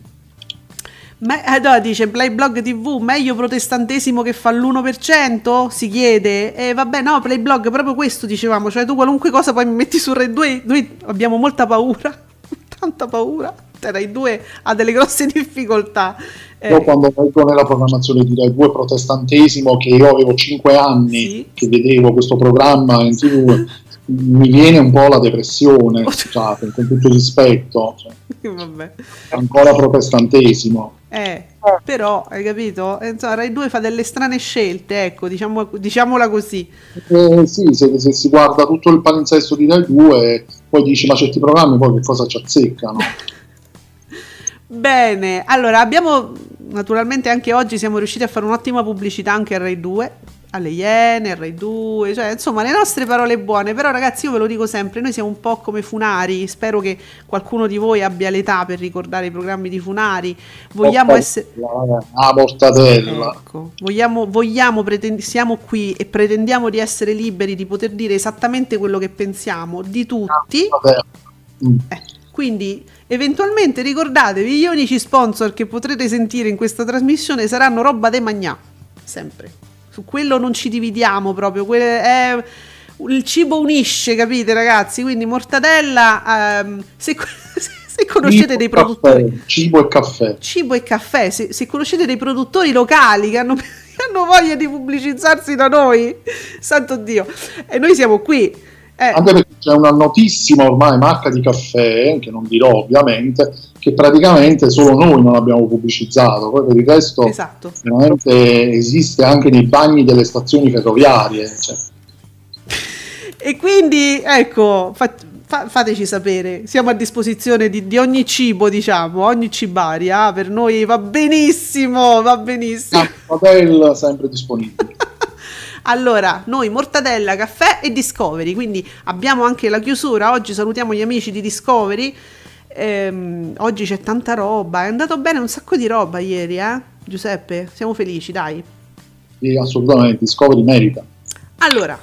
Ma, eh, no, dice Playblog TV, meglio protestantesimo che fa l'1%? Si chiede. E vabbè, no, Playblog, proprio questo dicevamo, cioè tu qualunque cosa poi mi metti su Rai 2, noi abbiamo molta paura, tanta paura. Cioè, Rai 2 ha delle grosse difficoltà. Eh, Io quando leggo nella programmazione di Rai 2 protestantesimo, che io avevo 5 anni Sì. che vedevo questo programma in tv, mi viene un po' la depressione, scusate, con tutto il rispetto, cioè, vabbè. ancora protestantesimo. Eh, però, hai capito? Insomma, Rai 2 fa delle strane scelte, ecco, diciamo, diciamola così. Eh, sì, se, se si guarda tutto il palinsesto di Rai 2, poi dici ma certi programmi poi che cosa ci azzeccano? Bene, allora abbiamo naturalmente anche oggi siamo riusciti a fare un'ottima pubblicità anche a Rai 2, alle Iene, Rai 2, cioè insomma le nostre parole buone, però ragazzi io ve lo dico sempre, noi siamo un po' come Funari, spero che qualcuno di voi abbia l'età per ricordare i programmi di Funari, vogliamo essere... Ah, mortadella. Ecco, vogliamo, vogliamo pretend- siamo qui e pretendiamo di essere liberi di poter dire esattamente quello che pensiamo di tutti. Mortadella. Mm. Eh, quindi eventualmente ricordatevi gli unici sponsor che potrete sentire in questa trasmissione saranno roba de magnà, sempre. Su quello non ci dividiamo proprio, que- è- il cibo unisce, capite ragazzi? Quindi mortadella, ehm, se, se conoscete dei Cibo e produttori caffè, Cibo e caffè. cibo e caffè, se, se conoscete dei produttori locali che hanno, che hanno voglia di pubblicizzarsi da noi, santo Dio, e noi siamo qui. Eh, Anche perché c'è una notissima ormai marca di caffè, che non dirò ovviamente, che praticamente solo noi non abbiamo pubblicizzato, poi per il resto esatto. veramente esiste anche nei bagni delle stazioni ferroviarie. cioè. E quindi, ecco, fa- fa- fateci sapere, siamo a disposizione di, di ogni cibo, diciamo, ogni cibaria, per noi va benissimo, va benissimo. Ah, Hotel sempre disponibile. Allora, noi Mortadella, caffè e Discovery, quindi abbiamo anche la chiusura. Oggi salutiamo gli amici di Discovery. Ehm, oggi c'è tanta roba, è andato bene un sacco di roba ieri, eh? Giuseppe, siamo felici, dai. Sì, assolutamente, Discovery merita. Allora,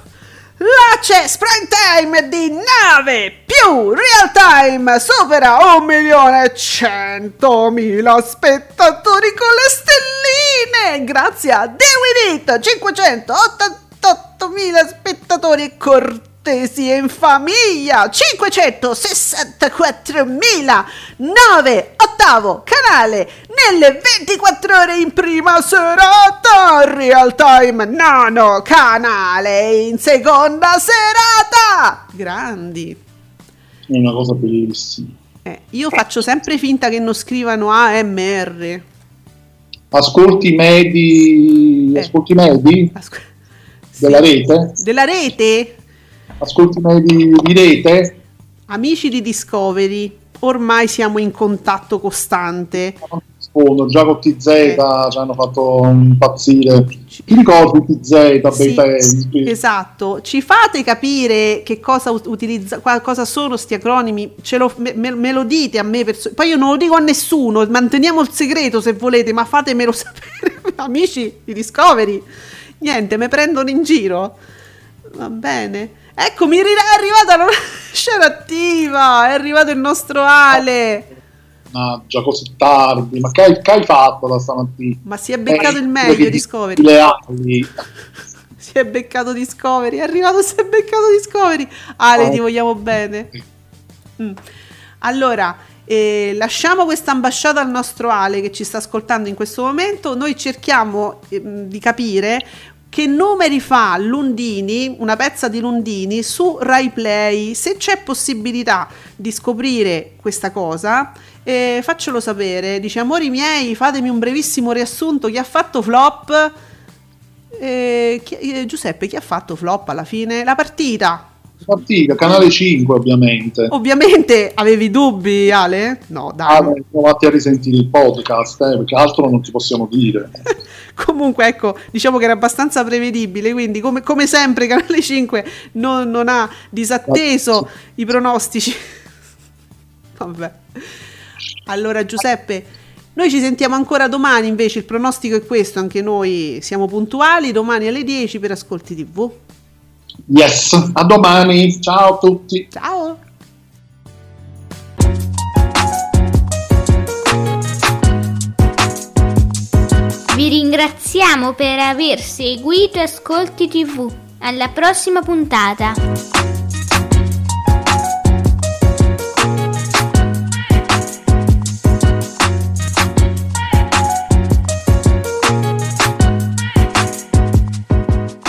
La CES Prime Time di 9 più Real Time supera 1 milione e 100 mila spettatori con le stelline. Grazie a The With It 588 mila spettatori e cortesie in famiglia. 564 mila 9 ottavo canale nelle 24 ore in prima serata. Real Time nono canale in seconda serata. Grandi. È una cosa bellissima. Eh, io faccio sempre finta che non scrivano AMR Ascolti medi, Eh. ascolti medi? Asco- della rete? della rete Ascolti medi di rete? amici di Discovery ormai siamo in contatto costante Rispondo, già con TZ Eh. ci hanno fatto impazzire. Ti ricordi TZ, bei Sì, tempi? esatto, ci fate capire che cosa ut- utilizza, cosa sono sti acronimi? Ce lo- me, me- me lo dite a me, perso- poi io non lo dico a nessuno, manteniamo il segreto se volete, ma fatemelo sapere, amici di Discovery. Niente, mi prendono in giro. Va bene. Ecco, mi ri- è arrivata la scena attiva, è arrivato il nostro Ale. Ah, già così tardi, ma che hai, che hai fatto da stamattina? Ma si è beccato Eh, il meglio, Discovery. Le ali. Si è beccato Discovery, è arrivato, si è beccato Discovery. Ale, Oh. ti vogliamo bene. Mm. Allora, eh, lasciamo questa ambasciata al nostro Ale che ci sta ascoltando in questo momento. Noi cerchiamo ehm, di capire che numeri fa Lundini, una pezza di Lundini su Rai Play. Se c'è possibilità di scoprire questa cosa, eh, faccelo sapere. Dice, amori miei, fatemi un brevissimo riassunto. Chi ha fatto flop? Eh, chi- eh, Giuseppe, chi ha fatto flop alla fine? La partita. Partita, canale 5 ovviamente. Ovviamente avevi dubbi, Ale? No, dai. Ah, beh, provate a risentire il podcast, eh, perché altro non ti possiamo dire. Comunque, ecco, diciamo che era abbastanza prevedibile, quindi come, come sempre Canale 5 non, non ha disatteso i pronostici. Vabbè. Allora, Giuseppe, noi ci sentiamo ancora domani, invece il pronostico è questo, anche noi siamo puntuali, domani alle 10 per Ascolti TV. Yes, a domani, ciao a tutti. Ciao! Vi ringraziamo per aver seguito Ascolti TV. Alla prossima puntata.